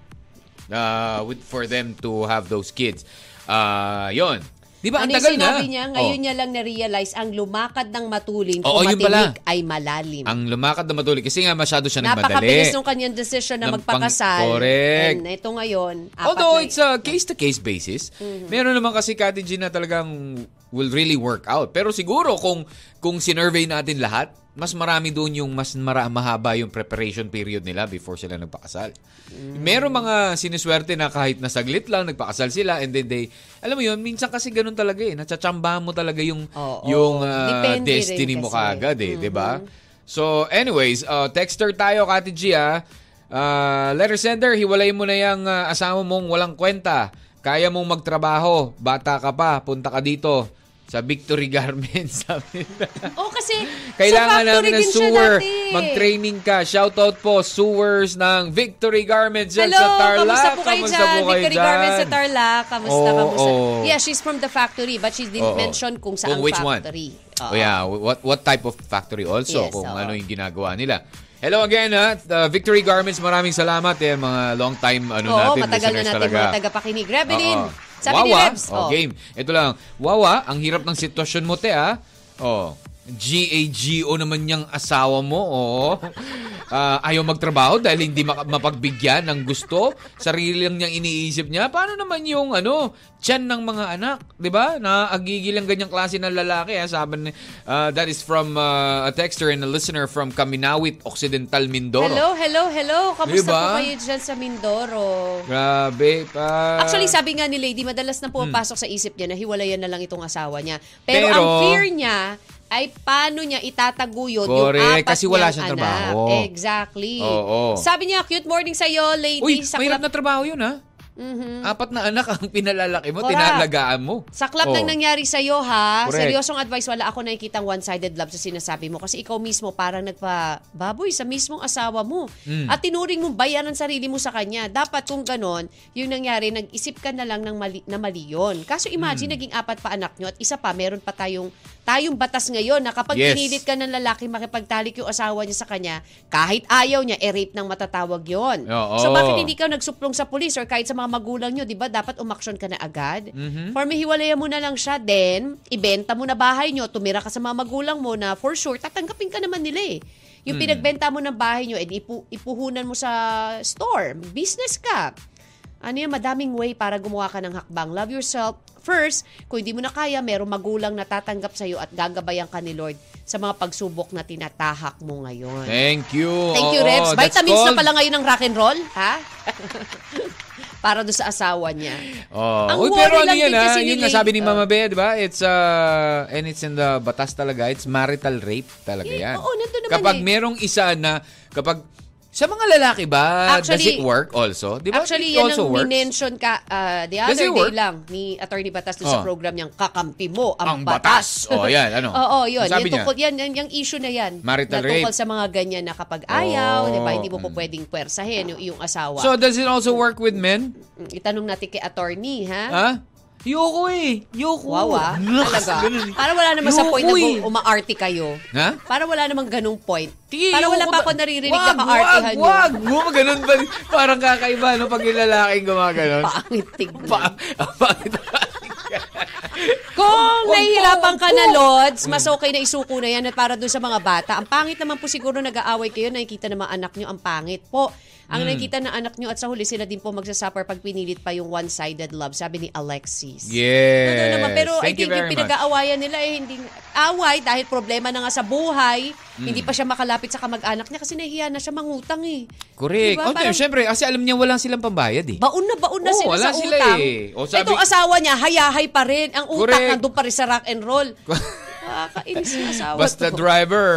Uh, with, for them to have those kids. Uh, 'yon. 'Di ba? Ang ano tagal na. niya, ngayon Oh. niya lang na-realize ang lumakad ng matulin Oo, kung pala. matinig ay malalim. Ang lumakad na matuloy kasi nga masyado siya nagmadali. Napakabilis ng kanyang decision na Ng pang- magpakasal. Correct. And ito ngayon, Although na- it's a case-to-case basis, meron naman kasi Kati G na talagang will really work out. Pero siguro kung kung sinurvey natin lahat, mas marami doon yung mas mara, mahaba yung preparation period nila before sila nagpakasal. Meron mga siniswerte na kahit na saglit lang nagpakasal sila and then they alam mo yun, minsan kasi ganun talaga eh. Natsatsambahan mo talaga yung Oo. yung ah, Depende rin destiny mo. Mm-hmm. kaagad eh, 'di ba? So anyways, uh, texter tayo Kati G ah. Uh, letter sender, hiwalay mo na yung uh, asawa mong walang kwenta. Kaya mong magtrabaho, bata ka pa, punta ka dito sa Victory Garments. Sabi. Oh, kasi Kailangan sa namin ng din sewer. Mag-training ka. Shoutout po, sewers ng Victory Garments dyan Hello, sa Tarlac. kamusta po kayo Kamusta dyan? po kayo Victory dyan? Garments sa Tarlac. Kamusta, Oo, kamusta? oo. Yeah, she's from the factory but she didn't Oo. mention kung saan Kung which one? factory. Oh yeah, what what type of factory also Yes, kung oo. ano yung ginagawa nila. Hello again ha, The Victory Garments, maraming salamat eh, mga long time ano Oo, natin, matagal na natin talaga. mga tagapakinig. Rebelin, Oo. Sabi ni Wawa, Rebs. oh, game. Ito lang, Wawa, ang hirap ng sitwasyon mo te ah. Oh, GAGO naman niyang asawa mo, oh. Ah, ayaw magtrabaho dahil hindi mapagbigyan ng gusto. Sarili lang niyang iniisip niya. Paano naman yung ano, tiyan ng mga anak, 'di ba? Na agigil ang ganyang klase ng lalaki, ah. Sabi ni ah, that is from ah, a texter and a listener from Kaminawit, Occidental Mindoro. Hello, hello, hello. Kamusta Diba? po kayo dyan sa Mindoro? Grabe pa. Actually, sabi nga ni Lady, madalas na pumapasok sa isip niya na hiwalayan na lang itong asawa niya. Pero, Hmm. Pero- ang fear niya ay paano niya itataguyod yung Correct, apat kasi wala siyang anak. trabaho. Exactly. Oo. Sabi niya, cute morning sa'yo, Lady. Uy, sa mahirap na trabaho yun ha. Apat na anak ang pinalalaki mo, Correct. tinalagaan mo. Sa club Oh. nang nangyari sa'yo, ha? Correct. Seryosong advice, wala ako nakikitang one-sided love sa sinasabi mo. Kasi ikaw mismo parang nagpa, baboy, sa mismong asawa mo. Mm. At tinuring mo bayaran sarili mo sa kanya. Dapat kung ganon, yung nangyari, nag-isip ka na lang ng mali, na mali yun. Kaso Mm. imagine, naging apat pa anak nyo at isa pa, meron pa tayong tayong batas ngayon na kapag Yes. pinilit ka ng lalaki makipagtalik yung asawa niya sa kanya, kahit ayaw niya, e-rape ng matatawag yon. So bakit hindi ka nagsuplong sa pulis or kahit sa mga magulang nyo, di ba? Dapat umaksyon ka na agad. Mm-hmm. For me, hiwalayan mo na lang siya. Then, ibenta mo na bahay nyo, tumira ka sa mga magulang mo na for sure, tatanggapin ka naman nila eh. Yung Mm. pinagbenta mo ng bahay nyo, edi ipu- ipuhunan mo sa store. Business ka. Ano yan, madaming way para gumawa ka ng hakbang. Love yourself. First, kung hindi mo na kaya, merong magulang na tatanggap sa'yo at gagabayan ka ni Lord sa mga pagsubok na tinatahak mo ngayon. Thank you. Thank you, Oo, Rebs. that's Vitamins na pala ngayon ng rock and roll, ha? para doon sa asawa niya. Oh. Ang Uy, pero ano yan ha? kasi Yun ni nga Lady- sabi ni Mama. Bea, di ba? It's, uh, and it's in the batas talaga. It's marital rape talaga Eh, yan. oo, nandun naman Kapag eh. merong isa na, kapag, sa mga lalaki ba, Actually- does it work also? Di ba? Actually, it yan also ang works? minention ka uh, the other day work? lang ni Attorney Batas doon sa Oh. program niyang kakampi mo ang, Ang batas. Oh, yan, ano? Oo, yun. Ang sabi Yan, tungkol, yan, yan, yung issue na yan. Marital na rape. sa mga ganyan na kapag ayaw, Oh. di ba, hindi mo po pwedeng pwersahin yung, yung asawa. So, does it also work with men? Itanong natin kay attorney, ha? Ha? Yoko eh. Yoko. Wow, ah. Talaga. Para wala naman sa Yoko point na eh. umaarte kayo. Ha? Para wala namang ganung point. Para wala pa ako naririnig wag, na kaartihan wag, nyo. Wag, wag. ganun ba? Parang kakaiba, no? Pag yung lalaking gumaganon. Pangit tignan. Pa, pangit. Kung nahihirapan ka na. Lods, mas okay na isuko na yan at para doon sa mga bata. Ang pangit naman po siguro nag-aaway kayo, nakikita ng mga anak nyo, ang pangit po. Ang Hmm. nakikita ng anak nyo at sa huli sila din po magsasuffer pag pinilit pa yung one-sided love, sabi ni Alexis. Yes. Totoo naman. Pero I Thank you think yung pinag-aawayan nila eh, hindi away dahil problema na nga sa buhay, Hmm. hindi pa siya makalapit sa kamag-anak niya kasi nahihiya na siya mangutang eh. Correct. Diba? Oh, Parang- Siyempre, kasi alam niya walang silang pambayad eh. Baon na baon na Oo, sila wala sa sila utang. eh. O, sabi- Itong asawa niya, hayahay pa rin. Ang utang Correct. nandun pa rin sa rock and roll. Nakakainis yung asawa Basta to. driver,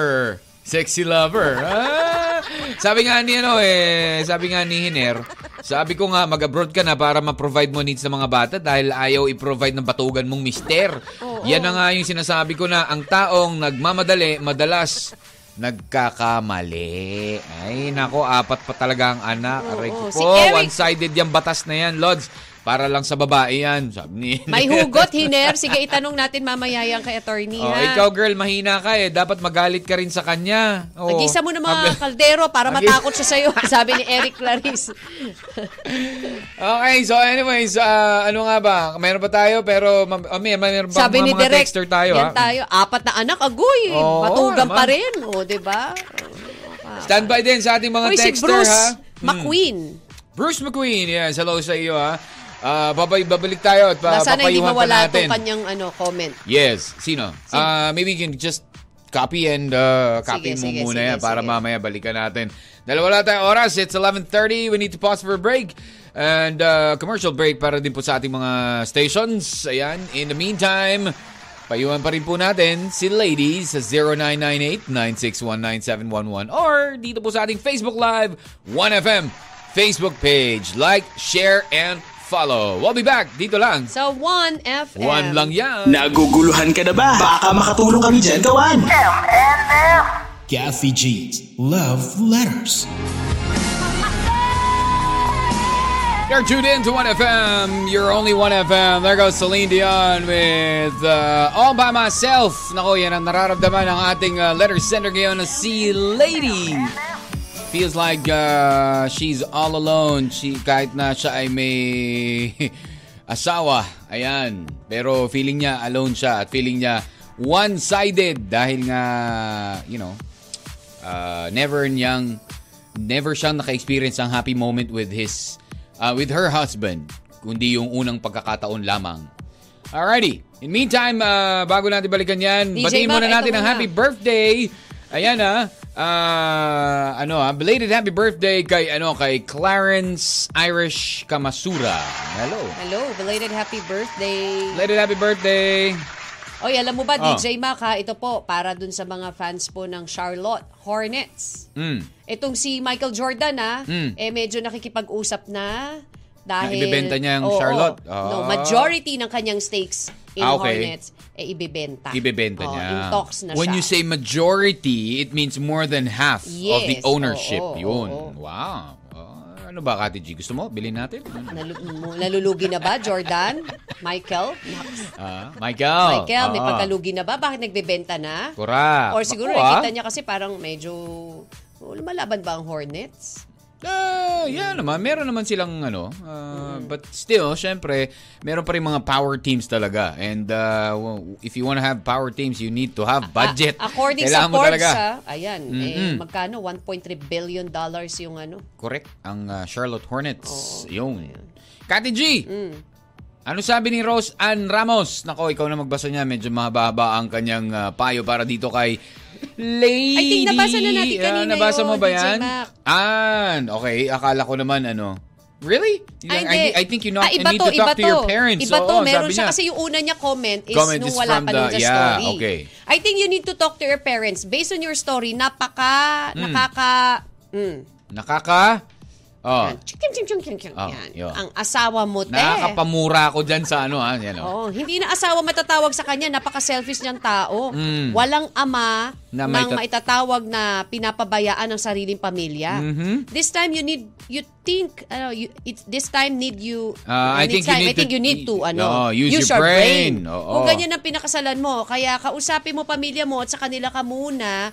sexy lover. Ah, sabi nga ni ano eh, sabi nga ni Hiner, sabi ko nga mag-abroad ka na para ma-provide mo needs ng mga bata dahil ayaw i-provide ng batugan mong mister. Yan na nga yung sinasabi ko na ang taong nagmamadali, madalas nagkakamali. Ay, nako, apat pa talaga ang anak. Aray ko Oo. po, Si Eric- one-sided yung batas na yan, Lods. Para lang sa babae yan, sabi ni May hugot, Hiner. Sige, itanong natin mamaya yan kay attorney, Oh, ha? ikaw girl, mahina ka eh. Dapat magalit ka rin sa kanya. Oh. Mag-isa mo ng mga Mag- kaldero para Mag- matakot siya sa'yo, sabi ni Eric Clarice. okay, so anyways, ah, ano nga ba? Meron pa tayo pero ma- oh, may, mayroon ba Sabi mga, ni mga Direk, texter tayo yan ha? tayo, apat na anak, agoy. Oo, Matugang naman. pa rin, o, di ba? Stand by din sa ating mga Uy, si texter Bruce ha. McQueen. Bruce McQueen, yes. Hello sa iyo ha. Ah, babay, babalik tayo at pa, Na sana hindi mawala natin. itong kanyang ano, comment. Yes. Sino? Ah, maybe you can just copy and uh, copy Sige, mo sige, muna sige, yan para sige. mamaya balikan natin. Dahil wala tayong oras. It's 11.30. We need to pause for a break. And uh, commercial break para din po sa ating mga stations. Ayan. In the meantime, payuhan pa rin po natin si Ladies sa 0998-9619711 or dito po sa ating Facebook Live 1FM Facebook page. Like, share, and follow. We'll be back dito lang. So, 1FM. One lang yan. Naguguluhan ka na ba? Baka makatulong kami dyan gawan. M&M. Kathy G's Love Letters. You're tuned in to 1FM. You're only 1FM. There goes Celine Dion with uh, All By Myself. Nako, yan ang nararamdaman ng ating uh, letter sender ngayon na si Lady. Feels like uh, she's all alone. She, kahit na siya ay may asawa. Ayan. Pero feeling niya alone siya at feeling niya one-sided dahil nga, you know, uh, never niyang never siyang naka-experience ng happy moment with his uh, with her husband kundi yung unang pagkakataon lamang. Alrighty. In meantime, uh, bago natin balikan yan, batiin muna natin ang happy birthday. Ayan ah. Uh, ano ah, belated happy birthday kay ano kay Clarence Irish Kamasura. Hello. Hello, belated happy birthday. Belated happy birthday. Oy, alam mo ba, Oh. DJ Mac, ha, ito po, para dun sa mga fans po ng Charlotte Hornets. Mm. Itong si Michael Jordan, ha, Mm. eh medyo nakikipag-usap na dahil... Na ibebenta niya ang Oo, Charlotte? No, Ah. majority ng kanyang stakes in Ah, okay. Hornets, eh ibebenta. Ibebenta Oo, niya. In talks na When siya. you say majority, it means more than half of the Yes, ownership. oo, Yun. oo. Wow. Ah, ano ba, Kati G? Gusto mo? Bilhin natin? Nalu- mo- nalulugi na ba, Jordan? Michael? Ah, Michael. Michael, may Ah, pagkalugi na ba? Bakit nagbebenta na? Correct. Or siguro ah. nakita niya kasi parang medyo oh, lumalaban ba ang Hornets? Ah, yeah naman. Meron naman silang ano. ah, But still, syempre, meron pa rin mga power teams talaga. And uh, well, if you want to have power teams, you need to have budget. A- according Kailangan sa mo Forbes, talaga. ah, ayan, eh, magkano? 1.3 billion dollars yung ano. Correct. Ang uh, Charlotte Hornets. Yun. Kati G! Mm. Ano sabi ni Rose Ann Ramos? Nako, ikaw na magbasa niya. Medyo mahaba ang kanyang uh, payo para dito kay Lady. I think nabasa na natin Ah, kanina nabasa yun, mo ba yan? Ah, okay. Akala ko naman ano. Really? Ay, I, hindi. I think you know, Ah, iba need to, to talk iba to your to. parents. Iba to, Oo, meron siya. niya. Kasi yung una niya comment is Comment nung is wala pa nun the- sa yeah, story. okay. I think you need to talk to your parents. Based on your story, napaka, nakaka, mm, Nakaka... Oh, yan. Chikim, chim, chim, chim, chim. Oh, yan. yun. Ang asawa mo, te. nakakapamura ako dyan sa ano, ha? Yan, Oh, oh. hindi na asawa matatawag sa kanya, napaka-selfish niyang tao. Mm. Walang ama Na may nang tat- maitatawag na pinapabayaan ng sariling pamilya. Mhm. This time you need you think ano you it's this time need you Uh, I think you time, need I think to- you need to ano Oo, use your brain. Oo. Kung ganyan ang pinakasalan mo, kaya kausapin mo pamilya mo at sa kanila ka muna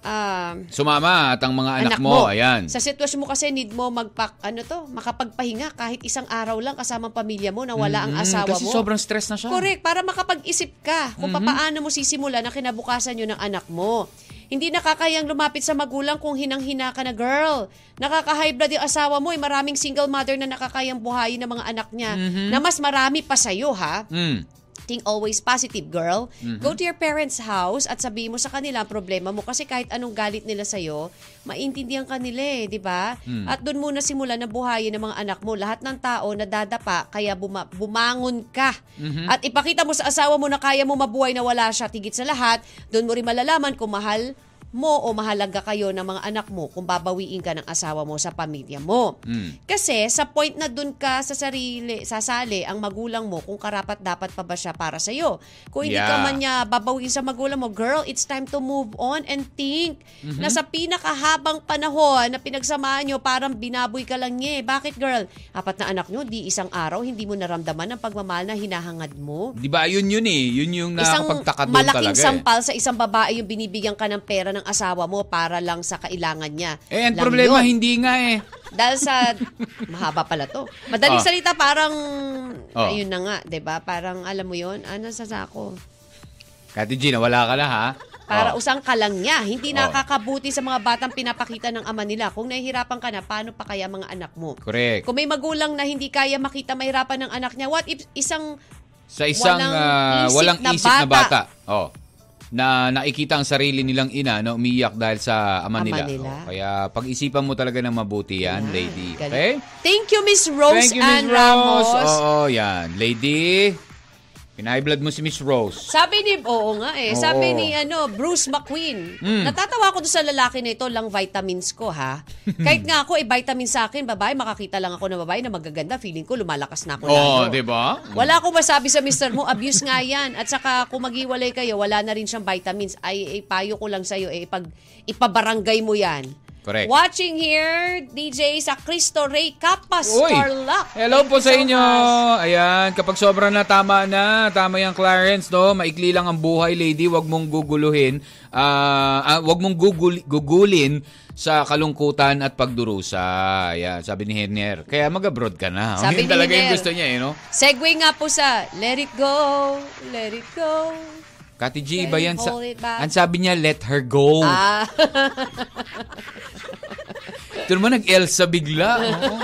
um, Sumama at ang mga anak, mo, ayan. Sa sitwasyon mo kasi need mo magpak ano to, makapagpahinga kahit isang araw lang kasama ang pamilya mo na wala ang Mm, asawa kasi mo. sobrang stress na siya. Correct, para makapag-isip ka kung Mm-hmm. paano mo sisimulan ang kinabukasan yun ng anak mo. Hindi nakakayang lumapit sa magulang kung hinang-hina ka na girl. Nakaka-high blood yung asawa mo. Eh, maraming single mother na nakakayang buhayin ng mga anak niya na mas marami pa sa'yo ha. Mm. Think always positive, girl. Mm-hmm. Go to your parents' house at sabihin mo sa kanila ang problema mo kasi kahit anong galit nila sa'yo, maintindihan ka nila eh, di ba? Mm. At doon muna simulan na buhayin ng mga anak mo. Lahat ng tao nadadapa, kaya buma- bumangon ka. Mm-hmm. At ipakita mo sa asawa mo na kaya mo mabuhay na wala siya. Tigit sa lahat, doon mo rin malalaman kung mahal mo o mahalaga kayo ng mga anak mo kung babawiin ka ng asawa mo sa pamilya mo. Mm. Kasi sa point na dun ka sa sarili, sasali ang magulang mo kung karapat dapat pa ba siya para sa iyo. Kung hindi ka Yeah. man niya babawiin sa magulang mo, girl, it's time to move on and think Mm-hmm. na sa pinakahabang panahon na pinagsamahan nyo, parang binaboy ka lang niya. eh. Bakit girl? Apat na anak nyo, di isang araw, hindi mo naramdaman ang pagmamahal na hinahangad mo. Di ba, yun yun eh. Yun yung Isang nakakapagtaka doon malaking talaga eh. sampal sa isang babae yung binibigyan ka ng pera ng asawa mo para lang sa kailangan niya. Eh, ang problema, yun. hindi nga eh. Dahil sa mahaba pala to. Madaling Oh. salita parang Oh. ayun na nga, ba? Parang alam mo 'yon, ano sa sako. Kati Gina, wala ka na ha? Para Oh. usang ka lang niya. Hindi Oh. nakakabuti sa mga batang pinapakita ng ama nila. Kung nahihirapan ka na, paano pa kaya mga anak mo? Correct. Kung may magulang na hindi kaya makita mahirapan ng anak niya, what if isang Sa isang walang ah, isip walang na isip na bata. bata. Oh. Na nakikita ang sarili nilang ina na umiyak dahil sa ama, Ama nila. nila. Oh, kaya pag-isipan mo talaga ng mabuti yan, Yan, lady. Okay? Thank you, Miss Rose Thank you, Miss Ann Rose. Ramos. Oo, yan. Lady, pinahiblood mo si Miss Rose. Sabi ni, oo nga eh, Oo. sabi ni ano, Bruce McQueen, Mm. natatawa ako doon sa lalaki na ito, lang vitamins ko ha. Kahit nga ako, eh, vitamin sa akin, babae, makakita lang ako ng babae na magaganda, feeling ko lumalakas na ako Oh, lalo. di ba? Wala akong masabi sa mister mo, abuse nga yan. At saka kung maghiwalay kayo, wala na rin siyang vitamins. Ay, ay payo ko lang sa'yo, eh, pag ipabarangay mo yan. Correct. Watching here, DJ sa Cristo Ray Capas, Uy, Tarlac. hello Thank po sa so inyo. much. Ayan, kapag sobra na tama na, tama yung Clarence, no? Maikli lang ang buhay, lady. Wag mong guguluhin. Ah, ah, wag mong gugul- gugulin sa kalungkutan at pagdurusa. Ayan, sabi ni Henner. Kaya mag-abroad ka na. Sabi Yun ni talaga yung Henner. gusto niya, eh, no? Segue nga po sa Let It Go, Let It Go. Kati G, Can ba yan? Sa, ang sabi niya, let her go. Ah, Ito naman nag-Elsa bigla. oo.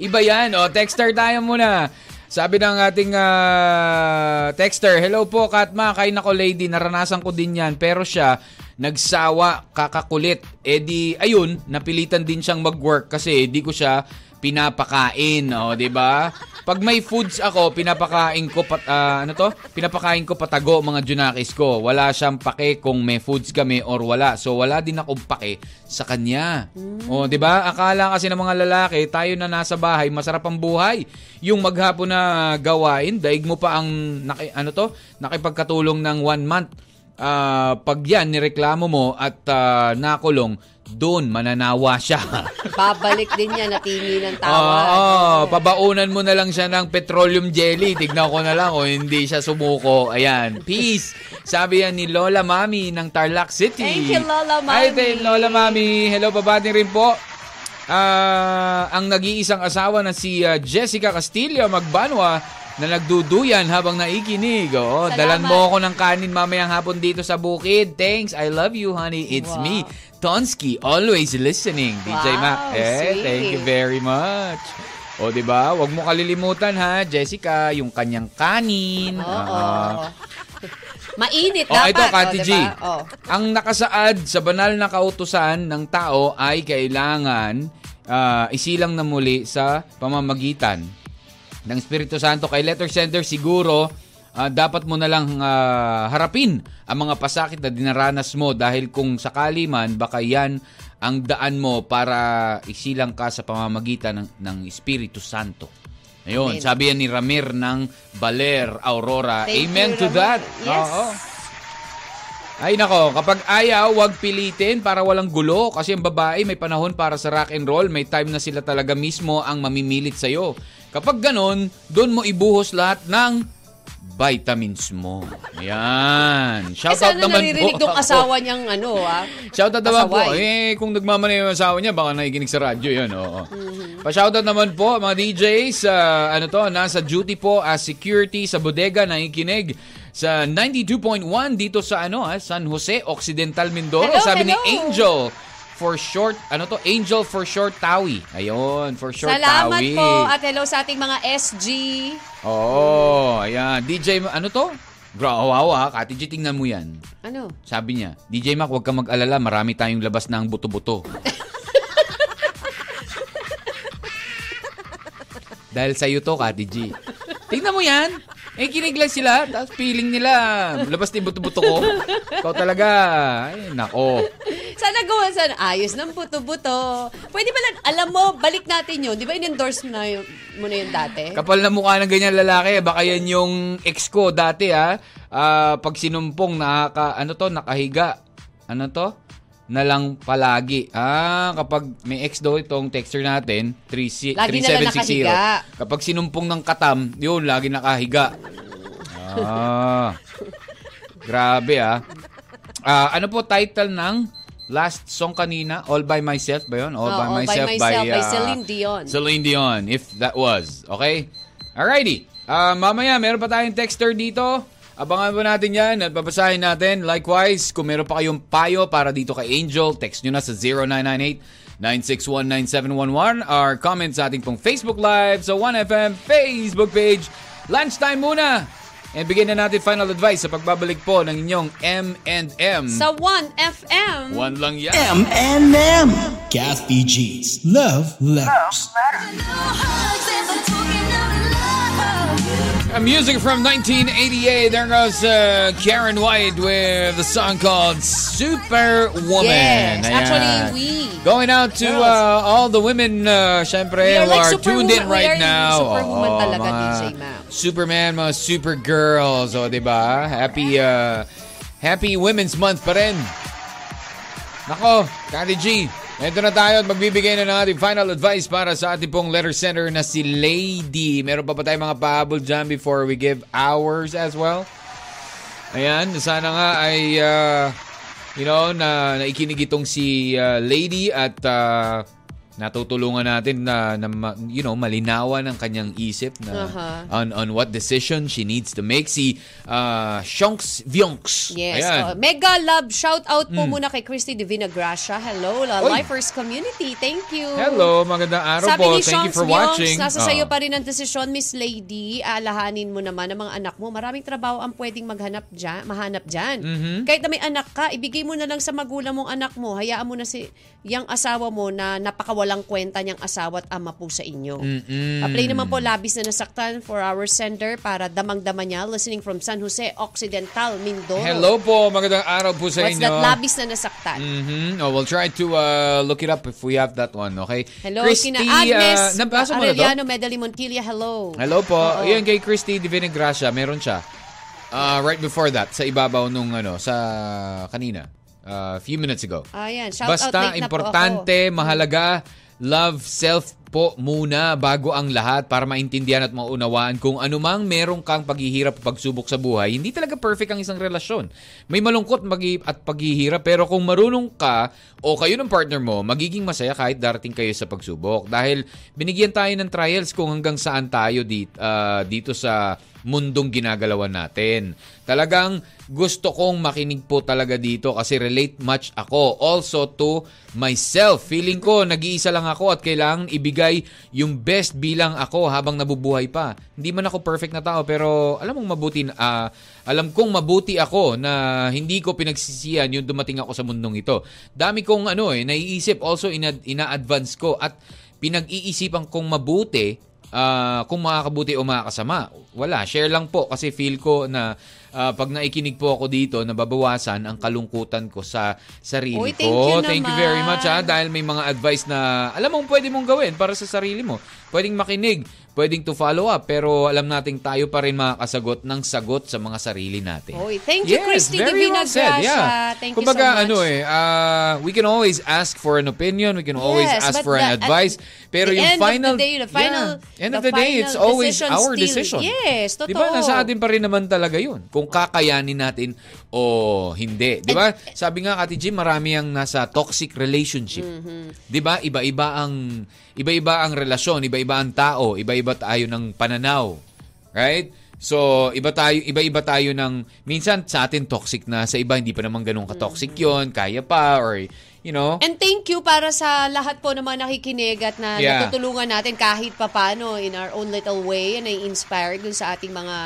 Iba yan. O, texter tayo muna. Sabi ng ating ah, texter, Hello po, Katma. Kay nako lady, naranasan ko din yan. Pero siya, nagsawa, kakakulit. Eh di, ayun, napilitan din siyang mag-work kasi di ko siya pinapakain. O, di ba? Pag may foods ako, pinapakain ko, pat, ah, ano to? Pinapakain ko patago mga junakis ko. Wala siyang pake kung may foods kami or wala. So, wala din akong pake sa kanya. O, di ba? Akala kasi ng mga lalaki, tayo na nasa bahay, masarap ang buhay. Yung maghapon na gawain, daig mo pa ang, naki, ano to? Nakipagkatulong ng one month. Ah, pag yan, nireklamo mo at ah, nakulong, doon mananawa siya. babalik din yan na tingi ng Oo, tawa. pabaunan mo na lang siya ng petroleum jelly. Tignan ko na lang o hindi siya sumuko. Ayan, peace. Sabi yan ni Lola Mami ng Tarlac City. Thank you, Lola Ay, Mami. thank Lola Mami. Hello, babati rin po. Ah, ang nag-iisang asawa na si ah, Jessica Castillo Magbanwa na nagduduyan habang naikinig. Oo, Salamat. dalan mo ako ng kanin mamayang hapon dito sa bukid. Thanks. I love you, honey. It's Wow. me, Tonsky, always listening. DJ Wow, Mac. Eh, thank you very much. O, di ba? Huwag mo kalilimutan ha, Jessica, yung kanyang kanin. Oo. Ah. Mainit Oh, dapat. ito, Kati oh, G. diba? Oh. Ang nakasaad sa banal na kautusan ng tao ay kailangan ah, isilang na muli sa pamamagitan ng Espiritu Santo kay letter sender siguro ah, dapat mo na lang ah, harapin ang mga pasakit na dinaranas mo dahil kung sakali man baka yan ang daan mo para isilang ka sa pamamagitan ng, ng Espiritu Santo. Ayun, Amen. sabi yan ni Ramir ng Baler Aurora. Thank Amen you, to Ramir. that. Yes. Oo. Ay nako, kapag ayaw, wag pilitin para walang gulo kasi ang babae may panahon para sa rock and roll, may time na sila talaga mismo ang mamimilit sa'yo. Kapag ganon, doon mo ibuhos lahat ng vitamins mo. Ayan. Eh, Shout out sana naman naririnig po. tong asawa niyang ano, ah. Shout out naman po. Eh, kung nagmamanay yung asawa niya, baka nakikinig sa radyo yan. Oo. Mm-hmm. Pa-shoutout naman po, mga DJs, sa ano to, nasa duty po as security sa bodega, nakikinig sa 92.1 dito sa ano, ah, San Jose, Occidental Mindoro. Hello, Sabi ni hello. Angel, for short, ano to? Angel for short Tawi. Ayun, for short Salamat Tawi. po at hello sa ating mga SG. Oo, ayan. DJ, ano to? Gra, wow, ha? Kati G, tingnan mo yan. Ano? Sabi niya, DJ Mac, huwag kang mag-alala, marami tayong labas ng buto-buto. Dahil sa'yo to, Kati G. Tingnan mo yan. Eh, kinig lang sila. Tapos feeling nila, labas din buto-buto ko. Ikaw talaga. Ay, nako. Sana gawa sana ayos ng buto-buto. Pwede ba lang, alam mo, balik natin yun. Di ba in-endorse mo na yun, mo na yun dati? Kapal na mukha ng ganyan lalaki. Baka yan yung ex ko dati, ha. Ah, pag sinumpong, nakaka, ano to, nakahiga. Ano to? Na lang palagi. Ah, kapag may ex daw itong texter natin, 3, Lagi na lang 3760. nakahiga. Kapag sinumpong ng katam, yun, lagi nakahiga. Ah. Grabe, ah. Ah, ano po title ng last song kanina? All by Myself ba yun? All, Oh, by, All By myself, Myself by ah, Celine Dion. Celine Dion, if that was. Okay? Alrighty. Ah, mamaya, meron pa tayong texter dito. Abangan po natin yan at babasahin natin. Likewise, kung meron pa kayong payo para dito kay Angel, text nyo na sa 0998-961-9711 or comment sa ating pong Facebook Live sa 1FM Facebook page. Lunchtime muna! And bigyan na natin final advice sa pagbabalik po ng inyong M&M. Sa 1FM. One lang yan. M&M. Kathy G's Love Letters. Uh, music from 1988. There goes uh, Karen White with the song called Superwoman. Yes, actually, we. Going out to uh, all the women, uh, syempre, who like are tuned in right We are now. superwoman Oo, talaga, DJ Ma'am. Superman, mga supergirls. O, di ba? Happy, uh, happy Women's Month pa rin. Nako, Kati G, ito na tayo at magbibigay na ng ating final advice para sa ating pong letter sender na si Lady. Meron pa ba tayong mga pahabol dyan before we give ours as well? Ayan, sana nga ay, uh, you know, na naikinig itong si uh, Lady at uh, natutulungan natin na, na you know, malinawan ang kanyang isip na Aha. on, on what decision she needs to make. Si uh, Shonks Vyonks. Yes. Ayan. Oh, mega love shout out po muna kay Christy Divina Gracia. Hello, la Oy. Lifers community. Thank you. Hello, magandang araw Sabi po. ni Thank Sean you for Smyonks, watching. nasa Oh. sayo pa rin ang desisyon, Miss Lady. Alahanin mo naman ang mga anak mo. Maraming trabaho ang pwedeng maghanap dyan, mahanap dyan. Mm-hmm. Kahit na may anak ka, ibigay mo na lang sa magulang mong anak mo. Hayaan mo na si yung asawa mo na napakawalang kwenta niyang asawa at ama po sa inyo. Mm-mm. Apply naman po labis na nasaktan for our sender para damang-dama niya listening from San Jose Occidental, Mindoro. Hello po, magandang araw po sa What's inyo. that labis na nasaktan? Mhm. Oh, we'll try to uh, look it up if we have that one, okay? Hello, Christy, kina Agnes uh, nabasa na to? Arellano Medali Montilla. Hello. Hello po. Oo. Yan kay Christy Divina Gracia, meron siya. Uh, right before that, sa ibabaw nung ano, sa kanina. A few minutes ago. Ayan, shout out Basta po importante, mahalaga, love self po muna bago ang lahat para maintindihan at maunawaan kung anumang merong kang paghihirap at pagsubok sa buhay. Hindi talaga perfect ang isang relasyon. May malungkot magi- at paghihirap pero kung marunong ka o kayo ng partner mo, magiging masaya kahit darating kayo sa pagsubok. Dahil binigyan tayo ng trials kung hanggang saan tayo dito, dito sa mundong ginagalawan natin. Talagang gusto kong makinig po talaga dito kasi relate much ako. Also to myself. Feeling ko nag-iisa lang ako at kailangan ibigay yung best bilang ako habang nabubuhay pa. Hindi man ako perfect na tao pero alam mong mabuti ah, alam kong mabuti ako na hindi ko pinagsisiyan yung dumating ako sa mundong ito. Dami kong ano eh naiisip also ina, ina-advance ko at pinag-iisipan kong mabuti ah, kung makakabuti o makakasama. Wala, share lang po kasi feel ko na ah, pag naikinig po ako dito, nababawasan ang kalungkutan ko sa sarili Uy, thank ko. you Thank you naman. very much ha, dahil may mga advice na alam mong pwede mong gawin para sa sarili mo. Pwedeng makinig, pwedeng to follow up, pero alam nating tayo pa rin makakasagot ng sagot sa mga sarili natin. Uy, thank you, Christy very Divina well said, yeah. Thank Kumbaga, you so much. ano eh, ah, we can always ask for an opinion, we can always Yes, ask for an the- advice, pero the yung end of the final, day, the final- yeah, end of the the day, it's final always our still- decision. Yes, totoo. Di ba? Nasa atin pa rin naman talaga yun. Kung kakayanin natin o hindi. Di ba? Sabi nga, Kati Jim, marami ang nasa toxic relationship. Mm-hmm. Di ba? Iba-iba ang iba-iba ang relasyon, iba-iba ang tao, iba-iba tayo ng pananaw. Right? So, iba tayo, iba-iba tayo ng minsan sa atin toxic na, sa iba hindi pa naman ganun ka-toxic 'yon, kaya pa or you know. And thank you para sa lahat po ng mga nakikinig at na Yeah. natutulungan natin kahit papano in our own little way and na-inspire dun sa ating mga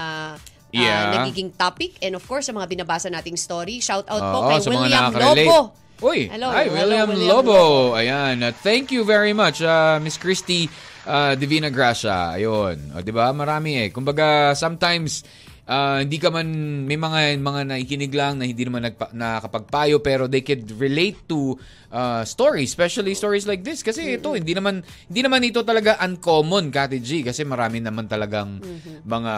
ah, Yeah. nagiging topic. And of course, sa mga binabasa nating story. Shout out po kay sa mga William. Lobo. Uy, Hello, hi, hello, William, William Lobo. Ayan, uh, thank you very much, uh, Miss Christy uh, Divina Gracia. Ayun, o, di ba? Marami eh. Kumbaga, sometimes, uh, hindi ka man, may mga, mga naikinig lang na hindi naman nagpa, nakakapagpayo, pero they could relate to uh, stories, especially stories like this. Kasi ito, hindi naman, hindi naman ito talaga uncommon, Kati G, kasi marami naman talagang mga,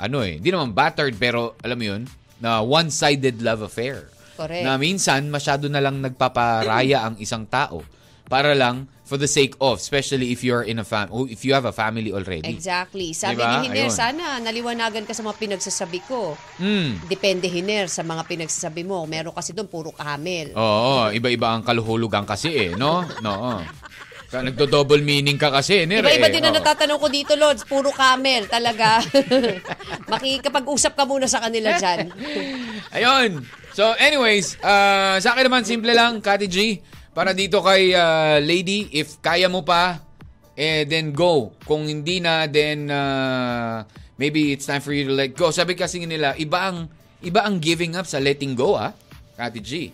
ano eh, hindi naman battered, pero alam mo yun, na one-sided love affair Correct. na minsan masyado na lang nagpaparaya ang isang tao para lang for the sake of especially if you're in a fam oh, if you have a family already. Exactly. Sabi Diba? ni Hiner, Ayun. sana naliwanagan ka sa mga pinagsasabi ko. Mm. Depende, Hiner, sa mga pinagsasabi mo. Meron kasi doon puro camel. Oo, iba-iba ang kaluhulugan kasi eh, no? No. Ka- Nagdo-double meaning ka kasi, Nir. Iba-iba eh. din na Oo. natatanong ko dito, Lods. Puro camel, talaga. Makikapag-usap ka muna sa kanila dyan. Ayun. So anyways, uh, sa akin naman simple lang, Kati G, para dito kay uh, lady, if kaya mo pa, eh then go. Kung hindi na, then uh, maybe it's time for you to let go. Sabi kasi nila, iba ang iba ang giving up sa letting go, ah. Kati G.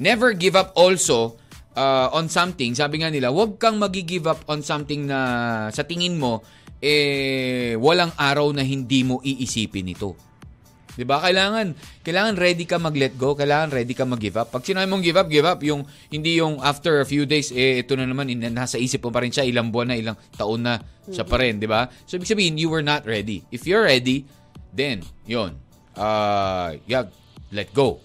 Never give up also uh, on something. Sabi nga nila, huwag kang magi-give up on something na sa tingin mo eh walang araw na hindi mo iisipin ito. 'Di ba? Kailangan kailangan ready ka mag-let go, kailangan ready ka mag-give up. Pag sinabi mong give up, give up, yung hindi yung after a few days eh ito na naman nasa isip mo pa rin siya, ilang buwan na, ilang taon na siya pa rin, 'di ba? So ibig sabihin you were not ready. If you're ready, then 'yon. Uh, yeah, let go.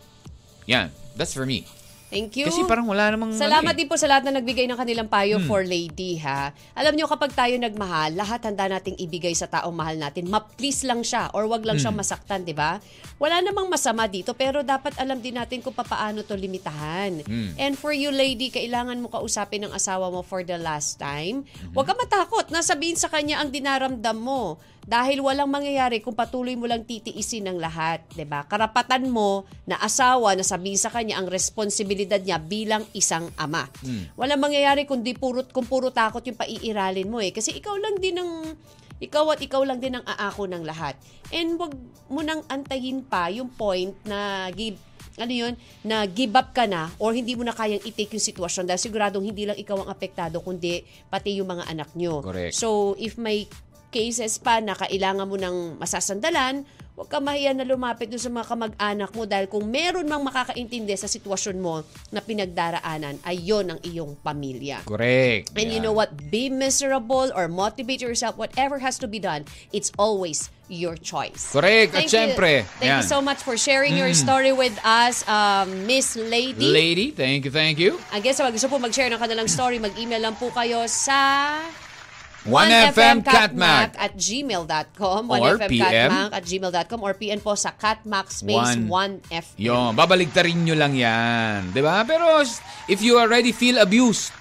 Yan. That's for me. Thank you. Kasi parang wala namang Salamat ano eh. din po sa lahat na nagbigay ng kanilang payo for lady, ha? Alam nyo, kapag tayo nagmahal, lahat handa nating ibigay sa taong mahal natin. Ma-please lang siya or wag lang siyang masaktan, di ba? Wala namang masama dito, pero dapat alam din natin kung paano to limitahan. And for you, lady, kailangan mo kausapin ng asawa mo for the last time. Huwag ka matakot na sabihin sa kanya ang dinaramdam mo. Dahil walang mangyayari kung patuloy mo lang titiisin ng lahat, 'di ba? Karapatan mo na asawa na sabihin sa kanya ang responsibilidad niya bilang isang ama. Walang mangyayari kundi puro kung puro takot yung paiiralin mo eh kasi ikaw lang din ang ikaw at ikaw lang din ang aako ng lahat. And wag mo nang antayin pa yung point na give ano yun, na give up ka na or hindi mo na kayang i-take yung sitwasyon dahil siguradong hindi lang ikaw ang apektado kundi pati yung mga anak nyo. Correct. So, if may cases pa na kailangan mo ng masasandalan, huwag ka mahiya na lumapit doon sa mga kamag-anak mo dahil kung meron mang makakaintindi sa sitwasyon mo na pinagdaraanan, ay yon ang iyong pamilya. Correct. And you Yan. know what? Be miserable or motivate yourself. Whatever has to be done, it's always your choice. Correct. At Thank syempre, you. Thank you yan. so much for sharing your story with us, um, Miss Lady. Lady, thank you, thank you. Again, sa mga gusto po mag-share ng kanilang story, mag-email lang po kayo sa 1FM at gmail.com, Or 1FMCatmac at gmail.com, or PN po sa Catmac space One. 1FM. Yo, babaligtarin nyo lang yan. ba? Pero if you already feel abused,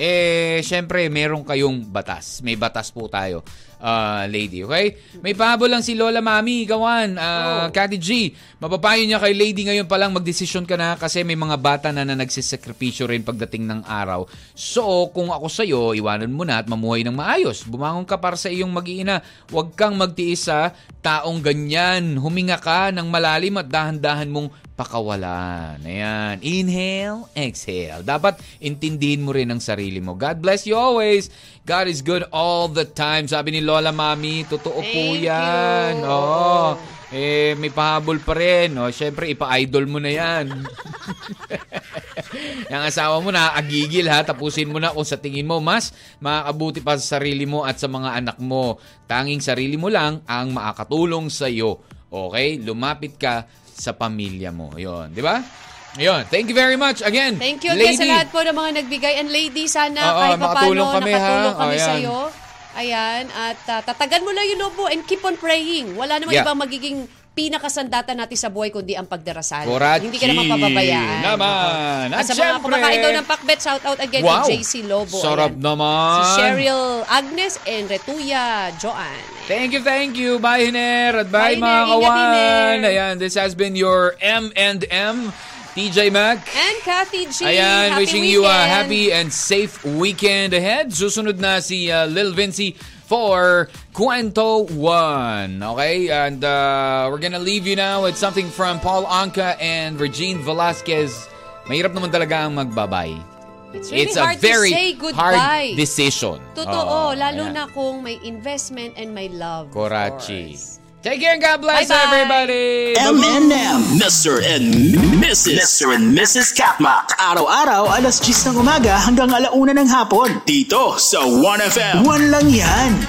eh, syempre, meron kayong batas. May batas po tayo. Ah, lady. Okay? May pahabol lang si Lola Mami, Gawan, uh, Kati G. Mapapayo niya kay lady ngayon pa lang magdesisyon ka na kasi may mga bata na, na nagsisakripisyo rin pagdating ng araw. So, kung ako sa'yo, iwanan mo na at mamuhay ng maayos. Bumangon ka para sa iyong mag-iina. Huwag kang magtiis sa taong ganyan. Huminga ka ng malalim at dahan-dahan mong pakawalan. Ayan. Inhale, exhale. Dapat intindihin mo rin ang sarili mo. God bless you always. God is good all the time. Sabi ni Lola Mami, totoo po Thank yan. you. Oo. Eh, may pahabol pa rin. O, syempre, ipa-idol mo na yan. Yung asawa mo na agigil ha, tapusin mo na kung sa tingin mo mas makakabuti pa sa sarili mo at sa mga anak mo. Tanging sarili mo lang ang makakatulong sa iyo. Okay? Lumapit ka sa pamilya mo. 'Yon, di ba? Ayun. Thank you very much again. Thank you lady. again sa lahat po ng mga nagbigay. And lady, sana Oo, kahit makatulong paano kami, ha? nakatulong kami ayan. sa iyo. Ayan. At ah, tatagan mo lang yung loob mo and keep on praying. Wala namang Yeah. ibang magiging pinakasandata natin sa buhay kundi ang pagdarasal. Korachi. Hindi ka naman pababayaan. Naman. At At sa mga kumakain daw ng pakbet, shout out again Wow. kay JC Lobo. Sarap Ayan. naman. Si Cheryl Agnes and Retuya Joanne. Thank you, thank you. Bye, Hiner. At bye, Bye, mga kawan. Ayan, this has been your M&M, TJ Mac. And Kathy G. Ayan, happy wishing you a weekend. happy and safe weekend ahead. Susunod na si uh, Lil Vinci for Cuento 1. Okay? And uh, we're gonna leave you now with something from Paul Anka and Regine Velasquez. Mahirap naman talaga ang magbabay. It's really a hard very to say hard goodbye. decision. Oo, Totoo, lalo ayan. na kung may investment and may love. of Korachi. course. Take care and God bless Bye-bye. everybody. M&M, Mr. and Mrs. Mr. and Mrs. Katmak. Araw-araw, alas 10 ng umaga hanggang alauna ng hapon. Dito sa 1FM. One lang yan.